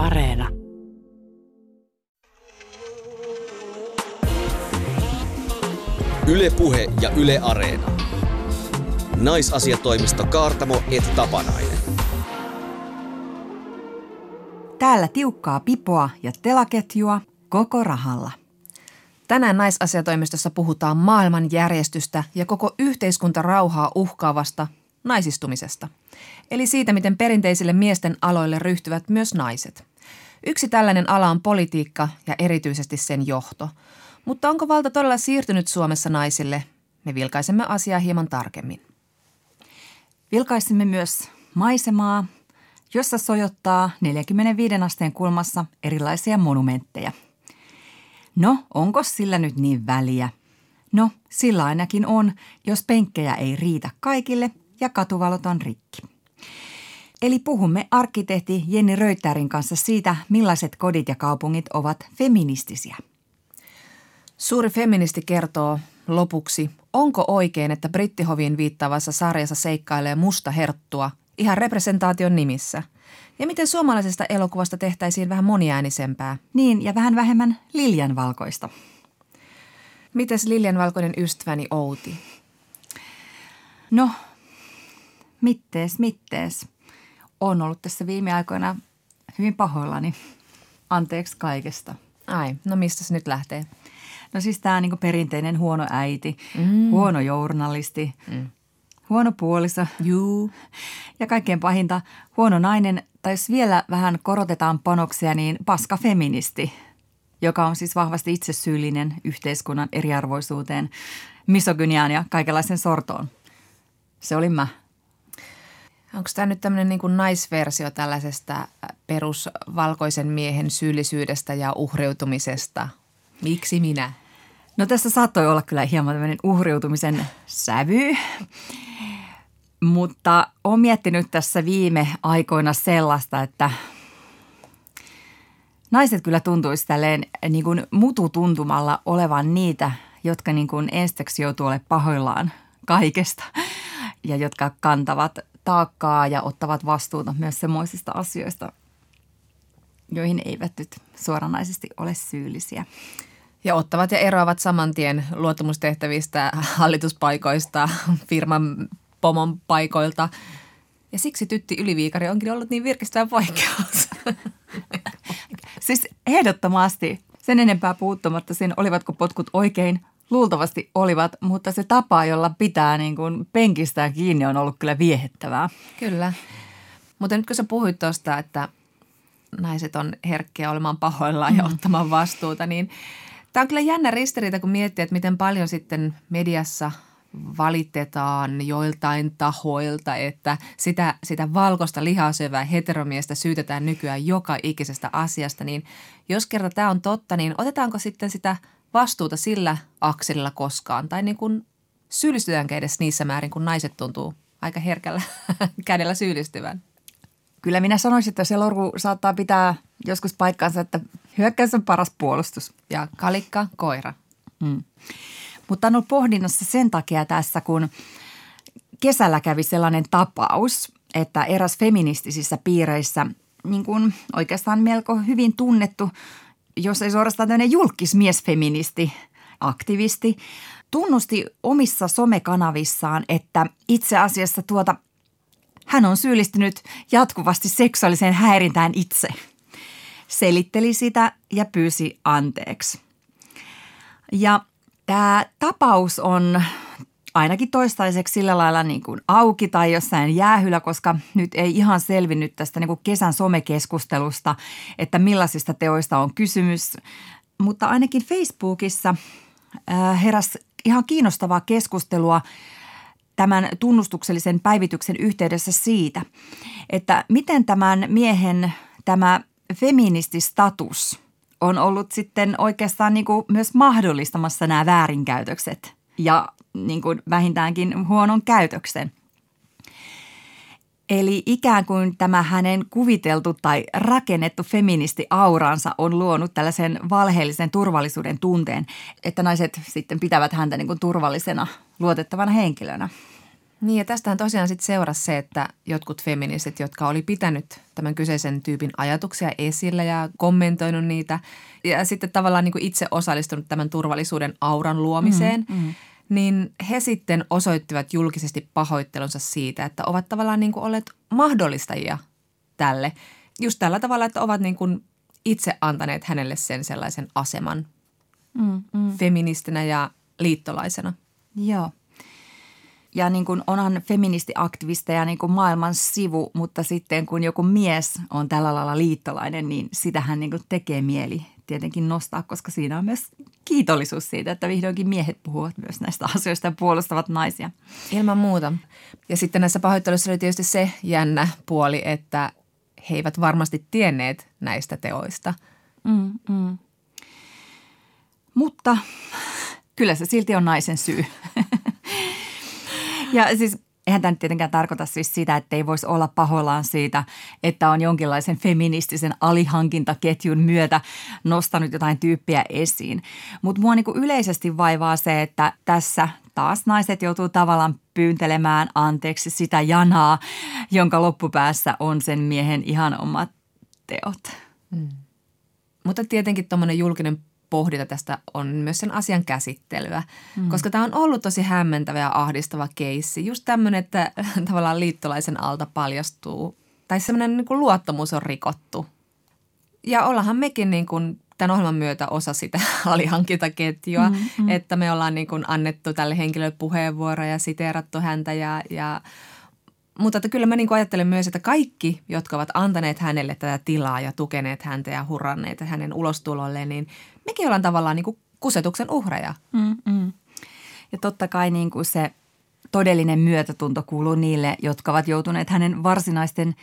Areena. Ylepuhe ja Yle Areena. Naisasiatoimisto Kaartamo et Tapanainen. Täällä tiukkaa pipoa ja telaketjua koko rahalla. Tänään naisasiatoimistossa puhutaan maailmanjärjestystä ja koko yhteiskunta rauhaa uhkaavasta naisistumisesta. Eli siitä, miten perinteisille miesten aloille ryhtyvät myös naiset. Yksi tällainen ala on politiikka ja erityisesti sen johto. Mutta onko valta todella siirtynyt Suomessa naisille? Me vilkaisemme asiaa hieman tarkemmin. Vilkaisimme myös maisemaa, jossa sojottaa 45 asteen kulmassa erilaisia monumentteja. No, onko sillä nyt niin väliä? No, sillä ainakin on, jos penkkejä ei riitä kaikille ja katuvalot on rikki. Eli puhumme arkkitehti Jenni Röyttärin kanssa siitä, millaiset kodit ja kaupungit ovat feministisiä. Suuri feministi kertoo lopuksi, onko oikein, että brittihoviin viittaavassa sarjassa seikkailee musta herttua ihan representaation nimissä? Ja miten suomalaisesta elokuvasta tehtäisiin vähän moniäänisempää? Niin, ja vähän vähemmän liljanvalkoista. Mites liljanvalkoinen ystäväni Outi? No, mittees, mittees. On ollut tässä viime aikoina hyvin pahoillani. Anteeksi kaikesta. Ai, no mistä se nyt lähtee? No siis tämä niinku perinteinen huono äiti, mm. huono journalisti, mm. huono puoliso. Juu. Ja kaikkein pahinta, huono nainen, tai jos vielä vähän korotetaan panoksia, niin paska feministi, joka on siis vahvasti itsesyyllinen yhteiskunnan eriarvoisuuteen, misogyniaan ja kaikenlaisen sortoon. Se oli mä. Onko tämä nyt tämmöinen niin naisversio tällaisesta perusvalkoisen miehen syyllisyydestä ja uhriutumisesta? Miksi minä? No tässä saattoi olla kyllä hieman tämmöinen uhriutumisen sävy, mutta olen miettinyt tässä viime aikoina sellaista, että naiset kyllä tuntuisi tälleen niin kuin mututuntumalla olevan niitä, jotka niin kuin ensiksi joutuu olemaan pahoillaan kaikesta ja jotka kantavat taakkaa ja ottavat vastuuta myös semmoisista asioista, joihin eivät nyt suoranaisesti ole syyllisiä. Ja ottavat ja eroavat saman tien luottamustehtävistä, hallituspaikoista, firman pomon paikoilta. Ja siksi tytti Yliviikari onkin ollut niin virkistävä poikkeus. siis ehdottomasti sen enempää puuttumatta sen, olivatko potkut oikein, luultavasti olivat, mutta se tapa, jolla pitää niin kuin penkistää kiinni on ollut kyllä viehettävää. Kyllä. Mutta nyt kun sä puhuit tuosta, että naiset on herkkiä olemaan pahoillaan ja mm. ottamaan vastuuta, niin tämä on kyllä jännä ristiriita, kun miettii, että miten paljon sitten mediassa valitetaan joiltain tahoilta, että sitä, sitä valkoista lihasyövää heteromiestä syytetään nykyään joka ikisestä asiasta, niin jos kerta tämä on totta, niin otetaanko sitten sitä vastuuta sillä akselilla koskaan? Tai niin kuin syyllistytäänkö edes niissä määrin, kun naiset tuntuu aika herkällä kädellä syyllistyvän? Kyllä minä sanoisin, että se lorku saattaa pitää joskus paikkaansa, että hyökkäys on paras puolustus. Ja kalikka, koira. Mm. Mutta on ollut pohdinnassa sen takia tässä, kun kesällä kävi sellainen tapaus, että eräs feministisissä piireissä niin kuin oikeastaan melko hyvin tunnettu, jos ei suorastaan tämmöinen julkismiesfeministi, aktivisti, tunnusti omissa somekanavissaan, että itse asiassa tuota, hän on syyllistynyt jatkuvasti seksuaaliseen häirintään itse. Selitteli sitä ja pyysi anteeksi. Ja Tämä tapaus on ainakin toistaiseksi sillä lailla niin kuin auki tai jossain jäähyllä, koska nyt ei ihan selvinnyt tästä niin kuin kesän somekeskustelusta, että millaisista teoista on kysymys. Mutta ainakin Facebookissa äh, heräsi ihan kiinnostavaa keskustelua tämän tunnustuksellisen päivityksen yhteydessä siitä, että miten tämän miehen tämä feminististatus – on ollut sitten oikeastaan niin kuin myös mahdollistamassa nämä väärinkäytökset ja niin kuin vähintäänkin huonon käytöksen. Eli ikään kuin tämä hänen kuviteltu tai rakennettu feministi auransa on luonut tällaisen valheellisen turvallisuuden tunteen, että naiset sitten pitävät häntä niin kuin turvallisena, luotettavana henkilönä. Niin ja tästähän tosiaan sitten seurasi se, että jotkut feministit, jotka oli pitänyt tämän kyseisen tyypin ajatuksia esillä ja kommentoinut niitä ja sitten tavallaan niin kuin itse osallistunut tämän turvallisuuden auran luomiseen, mm, mm. Niin he sitten osoittivat julkisesti pahoittelunsa siitä, että ovat tavallaan niin kuin olleet mahdollistajia tälle. Just tällä tavalla, että ovat niin kuin itse antaneet hänelle sen sellaisen aseman mm, mm. feministinä ja liittolaisena. Joo ja niin kuin onhan feministiaktivisteja niin kuin maailman sivu, mutta sitten kun joku mies on tällä lailla liittolainen, niin sitähän niin kuin tekee mieli tietenkin nostaa, koska siinä on myös kiitollisuus siitä, että vihdoinkin miehet puhuvat myös näistä asioista ja puolustavat naisia. Ilman muuta. Ja sitten näissä pahoitteluissa oli tietysti se jännä puoli, että he eivät varmasti tienneet näistä teoista. Mm, mm. Mutta kyllä se silti on naisen syy. Ja siis eihän tämä nyt tietenkään tarkoita siis sitä, että ei voisi olla pahoillaan siitä, että on jonkinlaisen feministisen alihankintaketjun myötä nostanut jotain tyyppiä esiin. Mutta mua niinku yleisesti vaivaa se, että tässä taas naiset joutuu tavallaan pyyntelemään anteeksi sitä janaa, jonka loppupäässä on sen miehen ihan omat teot. Mm. Mutta tietenkin tuommoinen julkinen pohdita tästä on myös sen asian käsittelyä, mm. koska tämä on ollut tosi hämmentävä ja ahdistava keissi. Just tämmöinen, että tavallaan liittolaisen alta paljastuu tai semmoinen niin kuin luottamus on rikottu. Ja ollaanhan mekin niin kuin tämän ohjelman myötä osa sitä alihankintaketjua, mm, mm. että me ollaan niin kuin annettu tälle henkilölle puheenvuoroja ja siteerattu häntä ja, ja mutta että kyllä mä niin ajattelen myös, että kaikki, jotka ovat antaneet hänelle tätä tilaa ja tukeneet häntä ja hurranneet hänen ulostulolleen, niin mekin ollaan tavallaan niin kuin kusetuksen uhreja. Mm, mm. Ja totta kai niin kuin se todellinen myötätunto kuuluu niille, jotka ovat joutuneet hänen varsinaisten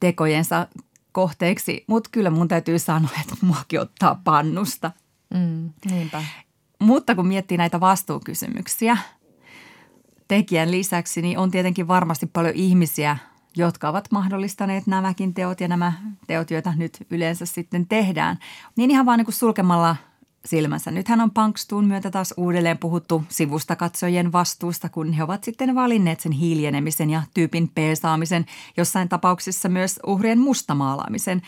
tekojensa kohteeksi. Mutta kyllä mun täytyy sanoa, että muakin ottaa pannusta. Mm, niinpä. Mutta kun miettii näitä vastuukysymyksiä tekijän lisäksi, niin on tietenkin varmasti paljon ihmisiä, jotka ovat mahdollistaneet nämäkin teot ja nämä teot, joita nyt yleensä sitten tehdään, niin ihan vaan niin kuin sulkemalla silmänsä. Nythän on Punkstuun myötä taas uudelleen puhuttu sivustakatsojien vastuusta, kun he ovat sitten valinneet sen hiljenemisen ja tyypin peesaamisen, jossain tapauksissa myös uhrien mustamaalaamisen,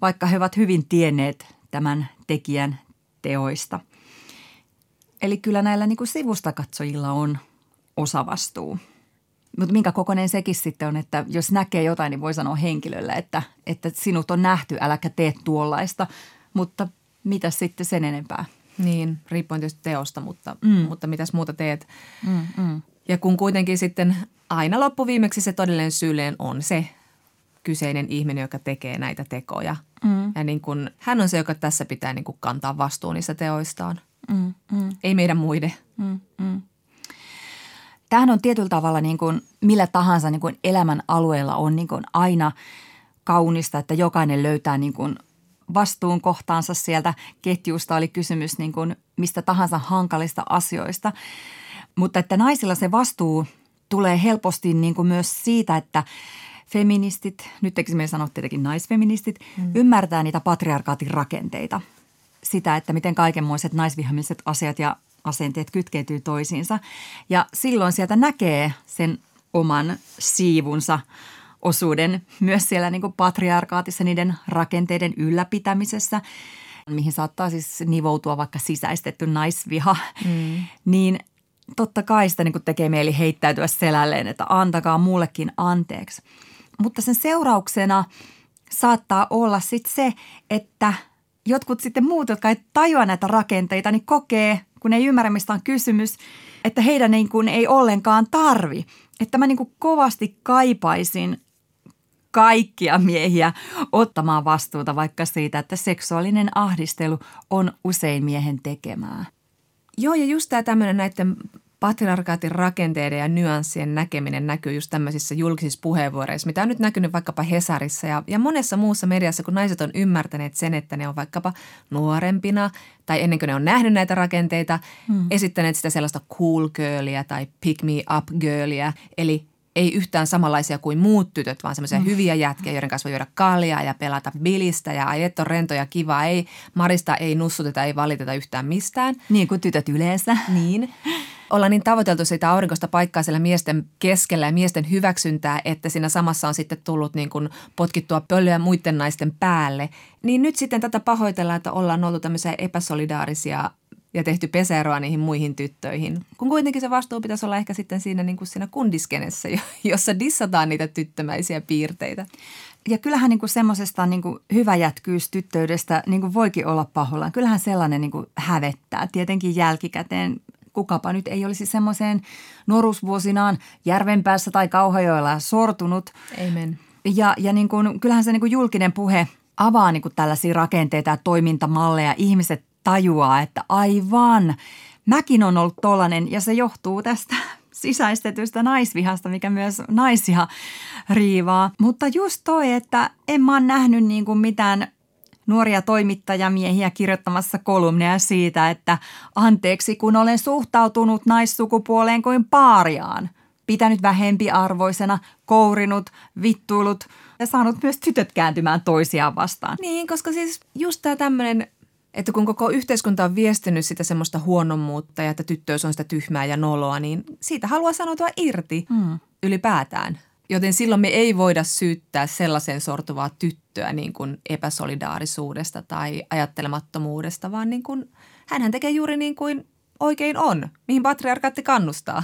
vaikka he ovat hyvin tienneet tämän tekijän teoista. Eli kyllä näillä niin kuin sivustakatsojilla on osavastuu. Mutta minkä kokoinen sekin sitten on, että jos näkee jotain, niin voi sanoa henkilölle, että, että sinut on nähty, äläkä tee tuollaista. Mutta mitä sitten sen enempää? Niin, riippuen tietysti teosta, mutta, mm. mutta mitäs muuta teet. Mm, mm. Ja kun kuitenkin sitten aina loppuviimeksi se todellinen syyllinen on se kyseinen ihminen, joka tekee näitä tekoja. Mm. Ja niin kun, hän on se, joka tässä pitää niin kantaa vastuun niistä teoistaan. Mm, mm. Ei meidän muiden. Mm, mm tämähän on tietyllä tavalla niin kuin millä tahansa niin kuin elämän alueella on niin kuin aina kaunista, että jokainen löytää niin kuin vastuun kohtaansa sieltä ketjusta. Oli kysymys niin kuin mistä tahansa hankalista asioista. Mutta että naisilla se vastuu tulee helposti niin kuin myös siitä, että feministit, nyt eikö me sanoa tietenkin naisfeministit, mm. ymmärtää niitä patriarkaatin rakenteita. Sitä, että miten kaikenmoiset naisvihamiset asiat ja asenteet kytkeytyy toisiinsa. Ja silloin sieltä näkee sen oman siivunsa osuuden myös siellä niin kuin patriarkaatissa niiden rakenteiden ylläpitämisessä, mihin saattaa siis nivoutua vaikka sisäistetty naisviha, mm. niin totta kai sitä niin kuin tekee mieli heittäytyä selälleen, että antakaa mullekin anteeksi. Mutta sen seurauksena saattaa olla sitten se, että jotkut sitten muut, jotka ei tajua näitä rakenteita, niin kokee kun ei ymmärrä, mistä on kysymys, että heidän niin kuin ei ollenkaan tarvi. Että mä niin kuin kovasti kaipaisin kaikkia miehiä ottamaan vastuuta vaikka siitä, että seksuaalinen ahdistelu on usein miehen tekemää. Joo, ja just tämä tämmöinen näiden patriarkaatin rakenteiden ja nyanssien näkeminen näkyy just tämmöisissä julkisissa puheenvuoroissa, mitä on nyt näkynyt vaikkapa Hesarissa ja, ja monessa muussa mediassa, kun naiset on ymmärtäneet sen, että ne on vaikkapa nuorempina tai ennen kuin ne on nähnyt näitä rakenteita, hmm. esittäneet sitä sellaista cool girlia tai pick me up girlia, eli ei yhtään samanlaisia kuin muut tytöt, vaan semmoisia mm. hyviä jätkiä, joiden kanssa voi juoda kaljaa ja pelata bilistä ja ai on rento ja kiva. Ei, Marista ei nussuteta, ei valiteta yhtään mistään. Niin kuin tytöt yleensä. Niin ollaan niin tavoiteltu sitä aurinkoista paikkaa siellä miesten keskellä ja miesten hyväksyntää, että siinä samassa on sitten tullut niin kuin potkittua pölyä muiden naisten päälle. Niin nyt sitten tätä pahoitellaan, että ollaan oltu tämmöisiä epäsolidaarisia ja tehty peseroa niihin muihin tyttöihin. Kun kuitenkin se vastuu pitäisi olla ehkä sitten siinä, niin kuin siinä kundiskenessä, jossa dissataan niitä tyttömäisiä piirteitä. Ja kyllähän niin semmoisesta niin hyväjätkyystyttöydestä niin kuin voikin olla pahoillaan. Kyllähän sellainen niin hävettää. Tietenkin jälkikäteen kukapa nyt ei olisi semmoiseen nuoruusvuosinaan Järvenpäässä tai Kauhajoilla sortunut. Amen. Ja, ja niin kuin, kyllähän se niin kuin julkinen puhe avaa niin kuin tällaisia rakenteita ja toimintamalleja. Ihmiset tajuaa, että aivan, mäkin on ollut tollainen ja se johtuu tästä sisäistetystä naisvihasta, mikä myös naisia riivaa. Mutta just toi, että en mä oon nähnyt niin kuin mitään nuoria toimittajamiehiä kirjoittamassa kolumneja siitä, että anteeksi kun olen suhtautunut naissukupuoleen kuin paariaan, pitänyt vähempiarvoisena, kourinut, vittuilut ja saanut myös tytöt kääntymään toisiaan vastaan. Niin, koska siis just tämä tämmöinen että kun koko yhteiskunta on viestinyt sitä semmoista huonommuutta ja että tyttöys on sitä tyhmää ja noloa, niin siitä haluaa sanotua irti mm. ylipäätään. Joten silloin me ei voida syyttää sellaisen sortuvaa tyttöä niin kuin epäsolidaarisuudesta tai ajattelemattomuudesta, vaan niin kuin, hänhän tekee juuri niin kuin oikein on, mihin patriarkaatti kannustaa.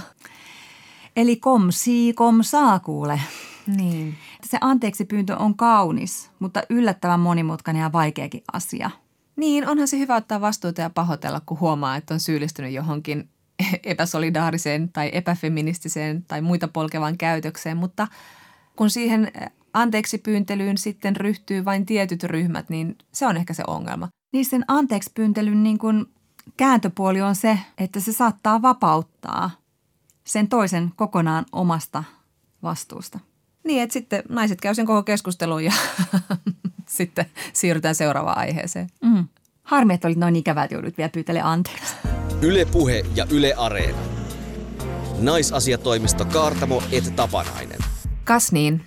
Eli kom si, kom saa kuule. Niin. Se anteeksi pyyntö on kaunis, mutta yllättävän monimutkainen ja vaikeakin asia – niin, onhan se hyvä ottaa vastuuta ja pahoitella, kun huomaa, että on syyllistynyt johonkin epäsolidaariseen tai epäfeministiseen tai muita polkevaan käytökseen, mutta kun siihen anteeksi pyyntelyyn sitten ryhtyy vain tietyt ryhmät, niin se on ehkä se ongelma. Niin sen anteeksi pyyntelyn niin kuin kääntöpuoli on se, että se saattaa vapauttaa sen toisen kokonaan omasta vastuusta. Niin, että sitten naiset käy sen koko keskustelun ja sitten siirrytään seuraavaan aiheeseen. Mm. Harmi, että olit noin ikävää, että joudut vielä pyytelemään anteeksi. Yle Puhe ja Yle Areena. Naisasiatoimisto Kaartamo et Tapanainen. Kas niin.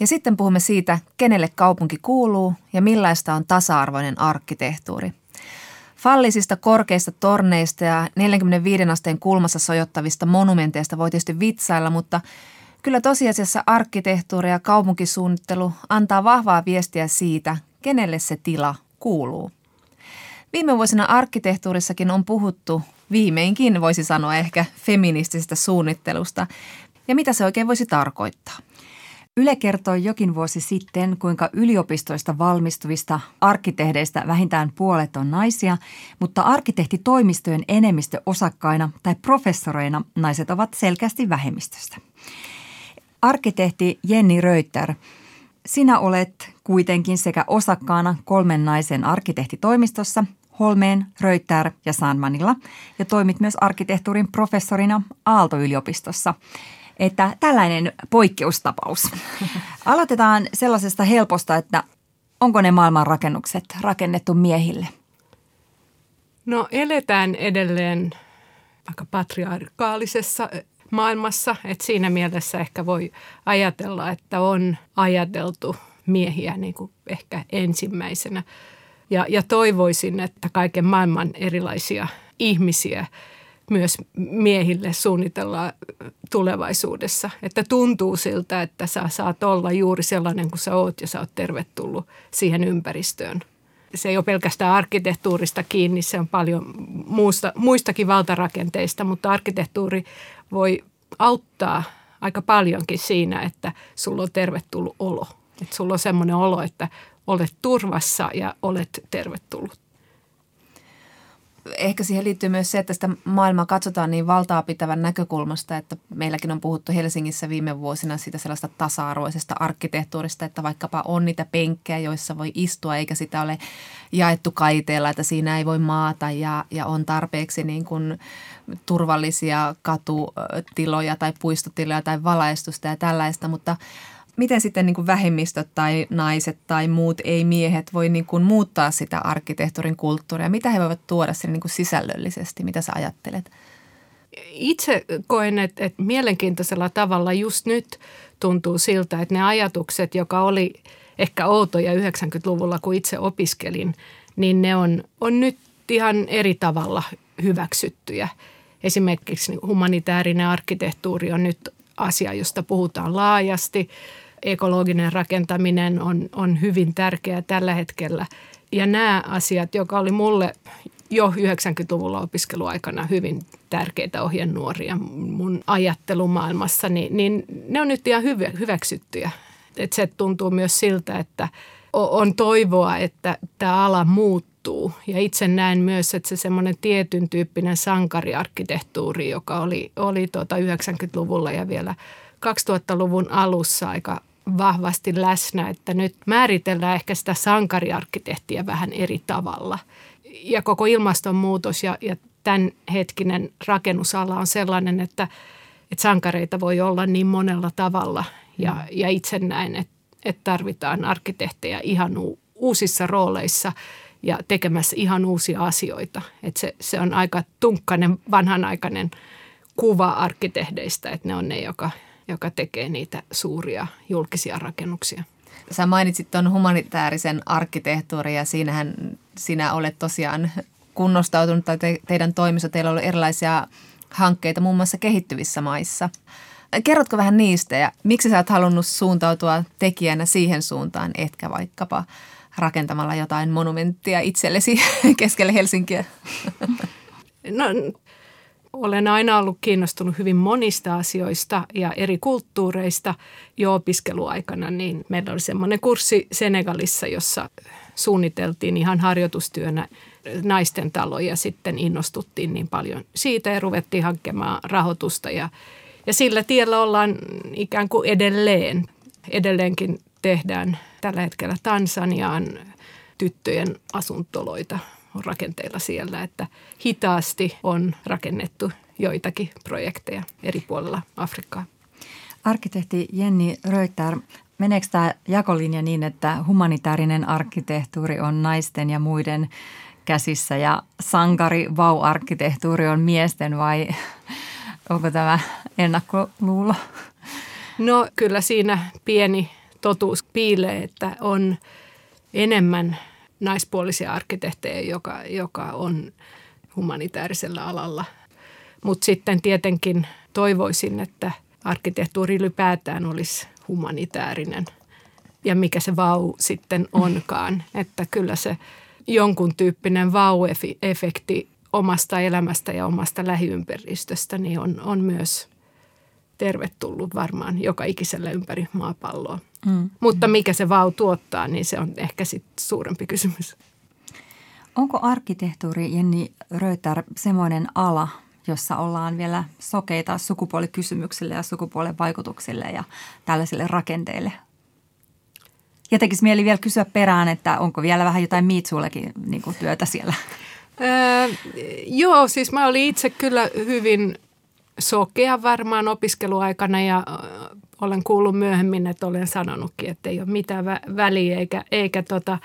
Ja sitten puhumme siitä, kenelle kaupunki kuuluu ja millaista on tasa-arvoinen arkkitehtuuri. Fallisista korkeista torneista ja 45 asteen kulmassa sojottavista monumenteista voi tietysti vitsailla, mutta Kyllä tosiasiassa arkkitehtuuri ja kaupunkisuunnittelu antaa vahvaa viestiä siitä, kenelle se tila kuuluu. Viime vuosina arkkitehtuurissakin on puhuttu, viimeinkin voisi sanoa ehkä, feministisestä suunnittelusta. Ja mitä se oikein voisi tarkoittaa? Yle kertoi jokin vuosi sitten, kuinka yliopistoista valmistuvista arkkitehdeistä vähintään puolet on naisia, mutta arkkitehtitoimistojen enemmistö osakkaina tai professoreina naiset ovat selkeästi vähemmistöstä. Arkkitehti Jenni Röytter, sinä olet kuitenkin sekä osakkaana kolmen naisen arkkitehtitoimistossa Holmeen, Röytter ja Sandmanilla ja toimit myös arkkitehtuurin professorina Aalto-yliopistossa. Että tällainen poikkeustapaus. Aloitetaan sellaisesta helposta, että onko ne maailman rakennukset rakennettu miehille? No eletään edelleen aika patriarkaalisessa maailmassa. että siinä mielessä ehkä voi ajatella, että on ajateltu miehiä niin kuin ehkä ensimmäisenä. Ja, ja toivoisin, että kaiken maailman erilaisia ihmisiä myös miehille suunnitellaan tulevaisuudessa. Että tuntuu siltä, että sä saat olla juuri sellainen kuin sä oot ja sä oot tervetullut siihen ympäristöön. Se ei ole pelkästään arkkitehtuurista kiinni, se on paljon muusta, muistakin valtarakenteista, mutta arkkitehtuuri voi auttaa aika paljonkin siinä, että sulla on tervetullut olo. Että sulla on semmoinen olo, että olet turvassa ja olet tervetullut ehkä siihen liittyy myös se, että sitä maailmaa katsotaan niin valtaa pitävän näkökulmasta, että meilläkin on puhuttu Helsingissä viime vuosina siitä sellaista tasa-arvoisesta arkkitehtuurista, että vaikkapa on niitä penkkejä, joissa voi istua, eikä sitä ole jaettu kaiteella, että siinä ei voi maata ja, ja on tarpeeksi niin kuin turvallisia katutiloja tai puistotiloja tai valaistusta ja tällaista, mutta – miten sitten niin kuin vähemmistöt tai naiset tai muut ei-miehet voi niin kuin muuttaa sitä arkkitehtuurin kulttuuria? Mitä he voivat tuoda sinne niin kuin sisällöllisesti? Mitä sä ajattelet? Itse koen, että, että mielenkiintoisella tavalla just nyt tuntuu siltä, että ne ajatukset, joka oli ehkä outoja 90-luvulla, kun itse opiskelin, niin ne on, on nyt ihan eri tavalla hyväksyttyjä. Esimerkiksi humanitaarinen arkkitehtuuri on nyt asia, josta puhutaan laajasti. Ekologinen rakentaminen on, on hyvin tärkeää tällä hetkellä. Ja nämä asiat, joka oli mulle jo 90-luvulla opiskeluaikana hyvin tärkeitä ohjenuoria mun ajattelumaailmassa, niin, niin ne on nyt ihan hyvä, hyväksyttyjä. Et se tuntuu myös siltä, että on toivoa, että tämä ala muuttuu. Ja itse näen myös, että se semmoinen tietyn tyyppinen sankariarkkitehtuuri, joka oli, oli tuota 90-luvulla ja vielä 2000-luvun alussa aika vahvasti läsnä, että nyt määritellään ehkä sitä sankariarkkitehtiä vähän eri tavalla. Ja koko ilmastonmuutos ja, ja tämänhetkinen rakennusala on sellainen, että, että sankareita voi olla niin monella tavalla. Ja, mm. ja itse näen, että, että tarvitaan arkkitehtejä ihan u, uusissa rooleissa ja tekemässä ihan uusia asioita. Että se, se on aika tunkkainen, vanhanaikainen kuva arkkitehdeistä, että ne on ne, joka, joka tekee niitä suuria julkisia rakennuksia. Sä mainitsit tuon humanitaarisen arkkitehtuurin ja siinähän sinä olet tosiaan kunnostautunut tai te, teidän toimissa teillä on ollut erilaisia hankkeita muun muassa kehittyvissä maissa. Kerrotko vähän niistä ja miksi sä oot halunnut suuntautua tekijänä siihen suuntaan, etkä vaikkapa rakentamalla jotain monumenttia itsellesi keskelle Helsinkiä? No, olen aina ollut kiinnostunut hyvin monista asioista ja eri kulttuureista jo opiskeluaikana, niin meillä oli semmoinen kurssi Senegalissa, jossa suunniteltiin ihan harjoitustyönä naisten talo ja sitten innostuttiin niin paljon siitä ja ruvettiin hakemaan rahoitusta ja, ja sillä tiellä ollaan ikään kuin edelleen. Edelleenkin tehdään tällä hetkellä Tansaniaan tyttöjen asuntoloita rakenteilla siellä, että hitaasti on rakennettu joitakin projekteja eri puolilla Afrikkaa. Arkkitehti Jenni Röytär, meneekö tämä jakolinja niin, että humanitaarinen arkkitehtuuri on naisten ja muiden käsissä ja sankari vau-arkkitehtuuri on miesten vai onko tämä ennakkoluulo? No kyllä siinä pieni totuus piilee, että on enemmän naispuolisia arkkitehtejä, joka, joka on humanitaarisella alalla. Mutta sitten tietenkin toivoisin, että arkkitehtuuri ylipäätään olisi humanitaarinen ja mikä se vau sitten onkaan. Että kyllä se jonkun tyyppinen vau-efekti omasta elämästä ja omasta lähiympäristöstä niin on, on myös tervetullut varmaan joka ikiselle ympäri maapalloa. Mm. Mutta mikä se vau tuottaa, niin se on ehkä sitten suurempi kysymys. Onko arkkitehtuuri, Jenni Röytär, semmoinen ala, jossa ollaan vielä sokeita sukupuolikysymyksille ja sukupuolen vaikutuksille ja tällaisille rakenteille? Ja tekisi mieli vielä kysyä perään, että onko vielä vähän jotain miitsuullakin niin työtä siellä? Öö, joo, siis mä olin itse kyllä hyvin sokea varmaan opiskeluaikana ja olen kuullut myöhemmin, että olen sanonutkin, että ei ole mitään väliä eikä, eikä tota,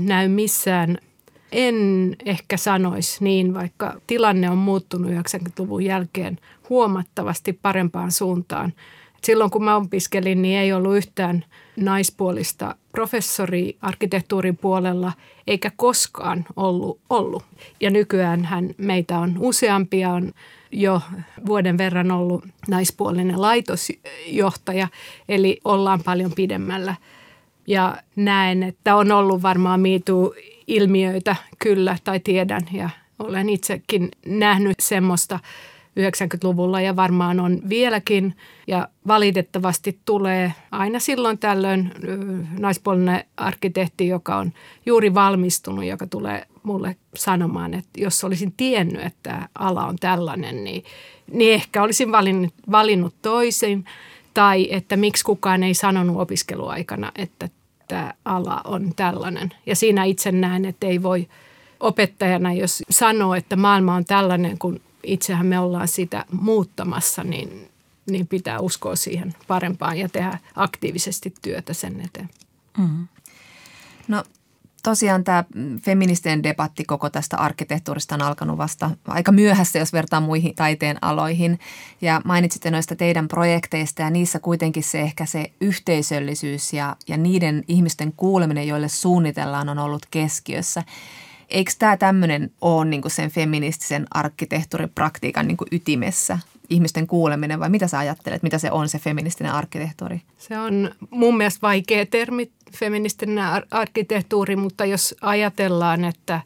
näy missään. En ehkä sanoisi niin, vaikka tilanne on muuttunut 90-luvun jälkeen huomattavasti parempaan suuntaan. Silloin kun mä opiskelin, niin ei ollut yhtään naispuolista professori arkkitehtuurin puolella, eikä koskaan ollut. ollut. Ja nykyään meitä on useampia, on jo vuoden verran ollut naispuolinen laitosjohtaja, eli ollaan paljon pidemmällä. Ja näen, että on ollut varmaan miitu ilmiöitä kyllä tai tiedän ja olen itsekin nähnyt semmoista 90-luvulla ja varmaan on vieläkin. Ja valitettavasti tulee aina silloin tällöin naispuolinen arkkitehti, joka on juuri valmistunut, joka tulee mulle sanomaan, että jos olisin tiennyt, että ala on tällainen, niin, niin ehkä olisin valinnut, valinnut toisin. Tai että miksi kukaan ei sanonut opiskeluaikana, että tämä ala on tällainen. Ja siinä itse näen, että ei voi opettajana, jos sanoo, että maailma on tällainen, kun itsehän me ollaan sitä muuttamassa, niin, niin pitää uskoa siihen parempaan ja tehdä aktiivisesti työtä sen eteen. Mm. No tosiaan tämä feministinen debatti koko tästä arkkitehtuurista on alkanut vasta aika myöhässä, jos vertaa muihin taiteen aloihin. Ja mainitsitte noista teidän projekteista ja niissä kuitenkin se ehkä se yhteisöllisyys ja, ja niiden ihmisten kuuleminen, joille suunnitellaan, on ollut keskiössä. Eikö tämä tämmöinen ole niin sen feministisen arkkitehtuuripraktiikan niin ytimessä? Ihmisten kuuleminen vai mitä sä ajattelet, mitä se on se feministinen arkkitehtuuri? Se on mun mielestä vaikea termi, feministinen ar- arkkitehtuuri, mutta jos ajatellaan, että,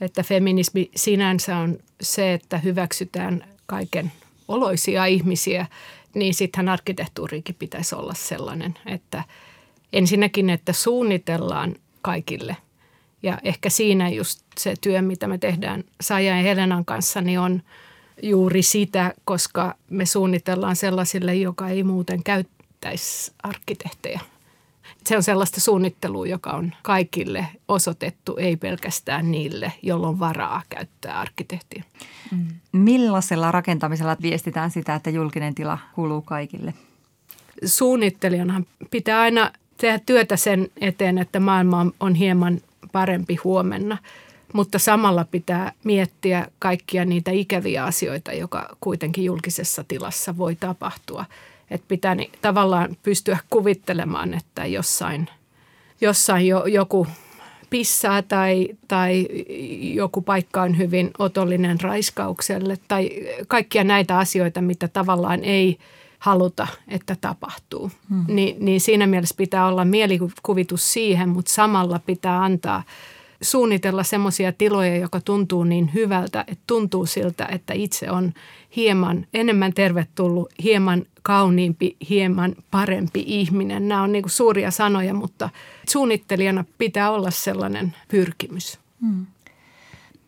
että feminismi sinänsä on se, että hyväksytään kaiken oloisia ihmisiä, niin sittenhän arkkitehtuurikin pitäisi olla sellainen, että ensinnäkin, että suunnitellaan kaikille. Ja ehkä siinä just se työ, mitä me tehdään Saja ja Helenan kanssa, niin on juuri sitä, koska me suunnitellaan sellaisille, joka ei muuten käyttäisi arkkitehtejä – se on sellaista suunnittelua, joka on kaikille osoitettu, ei pelkästään niille, joilla on varaa käyttää arkkitehtiä. Mm. Millaisella rakentamisella viestitään sitä, että julkinen tila kuuluu kaikille? Suunnittelijanahan pitää aina tehdä työtä sen eteen, että maailma on hieman parempi huomenna. Mutta samalla pitää miettiä kaikkia niitä ikäviä asioita, joka kuitenkin julkisessa tilassa voi tapahtua – että pitää niin, tavallaan pystyä kuvittelemaan, että jossain, jossain jo, joku pissaa tai, tai joku paikka on hyvin otollinen raiskaukselle tai kaikkia näitä asioita, mitä tavallaan ei haluta, että tapahtuu. Hmm. Ni, niin siinä mielessä pitää olla mielikuvitus siihen, mutta samalla pitää antaa suunnitella semmoisia tiloja, joka tuntuu niin hyvältä, että tuntuu siltä, että itse on hieman enemmän tervetullut, hieman kauniimpi, hieman parempi ihminen. Nämä on niin suuria sanoja, mutta suunnittelijana pitää olla sellainen pyrkimys. Hmm.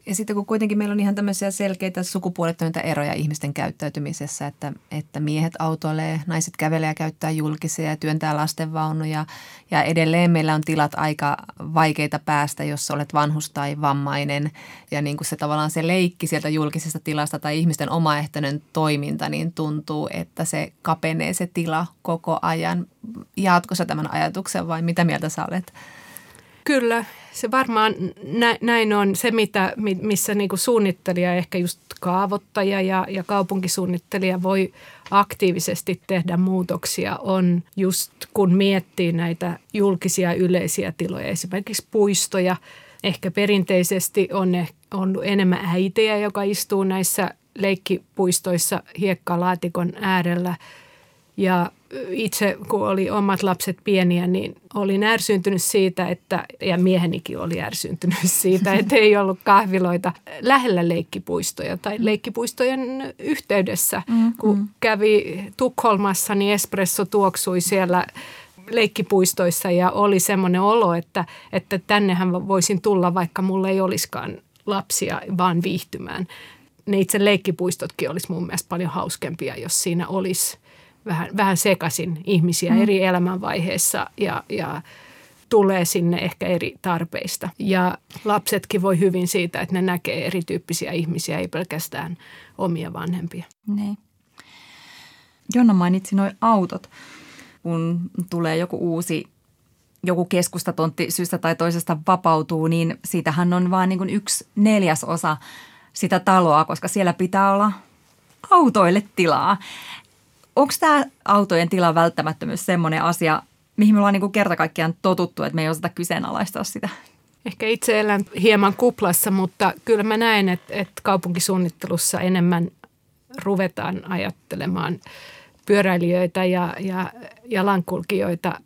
Ja sitten kun kuitenkin meillä on ihan tämmöisiä selkeitä sukupuolettomia eroja ihmisten käyttäytymisessä, että, että miehet autoilee, naiset kävelee ja käyttää julkisia ja työntää lastenvaunuja. Ja edelleen meillä on tilat aika vaikeita päästä, jos olet vanhus tai vammainen. Ja niin kuin se tavallaan se leikki sieltä julkisesta tilasta tai ihmisten omaehtoinen toiminta, niin tuntuu, että se kapenee se tila koko ajan. Jaatko sä tämän ajatuksen vai mitä mieltä sä olet? Kyllä, se varmaan näin on. Se, mitä, missä niin kuin suunnittelija, ehkä just kaavoittaja ja, ja kaupunkisuunnittelija voi aktiivisesti tehdä muutoksia, on just kun miettii näitä julkisia yleisiä tiloja, esimerkiksi puistoja. Ehkä perinteisesti on, on enemmän äitejä, joka istuu näissä leikkipuistoissa hiekkalaatikon äärellä – ja itse, kun oli omat lapset pieniä, niin olin ärsyntynyt siitä, että, ja miehenikin oli ärsyntynyt siitä, että ei ollut kahviloita lähellä leikkipuistoja tai leikkipuistojen yhteydessä. Mm, kun mm. kävi Tukholmassa, niin espresso tuoksui siellä leikkipuistoissa ja oli semmoinen olo, että, että tännehän voisin tulla, vaikka mulla ei olisikaan lapsia, vaan viihtymään. Ne itse leikkipuistotkin olisi mun mielestä paljon hauskempia, jos siinä olisi – vähän, vähän sekaisin ihmisiä mm. eri elämänvaiheissa ja, ja tulee sinne ehkä eri tarpeista. Ja lapsetkin voi hyvin siitä, että ne näkee erityyppisiä ihmisiä, ei pelkästään omia vanhempia. Niin. Jonna mainitsi noin autot, kun tulee joku uusi joku keskustatontti syystä tai toisesta vapautuu, niin siitähän on vain niin yksi neljäsosa sitä taloa, koska siellä pitää olla autoille tilaa onko tämä autojen tilan välttämättömyys semmoinen asia, mihin me ollaan niin kerta kaikkiaan totuttu, että me ei osata kyseenalaistaa sitä? Ehkä itse elän hieman kuplassa, mutta kyllä mä näen, että, että kaupunkisuunnittelussa enemmän ruvetaan ajattelemaan pyöräilijöitä ja, ja jalankulkijoita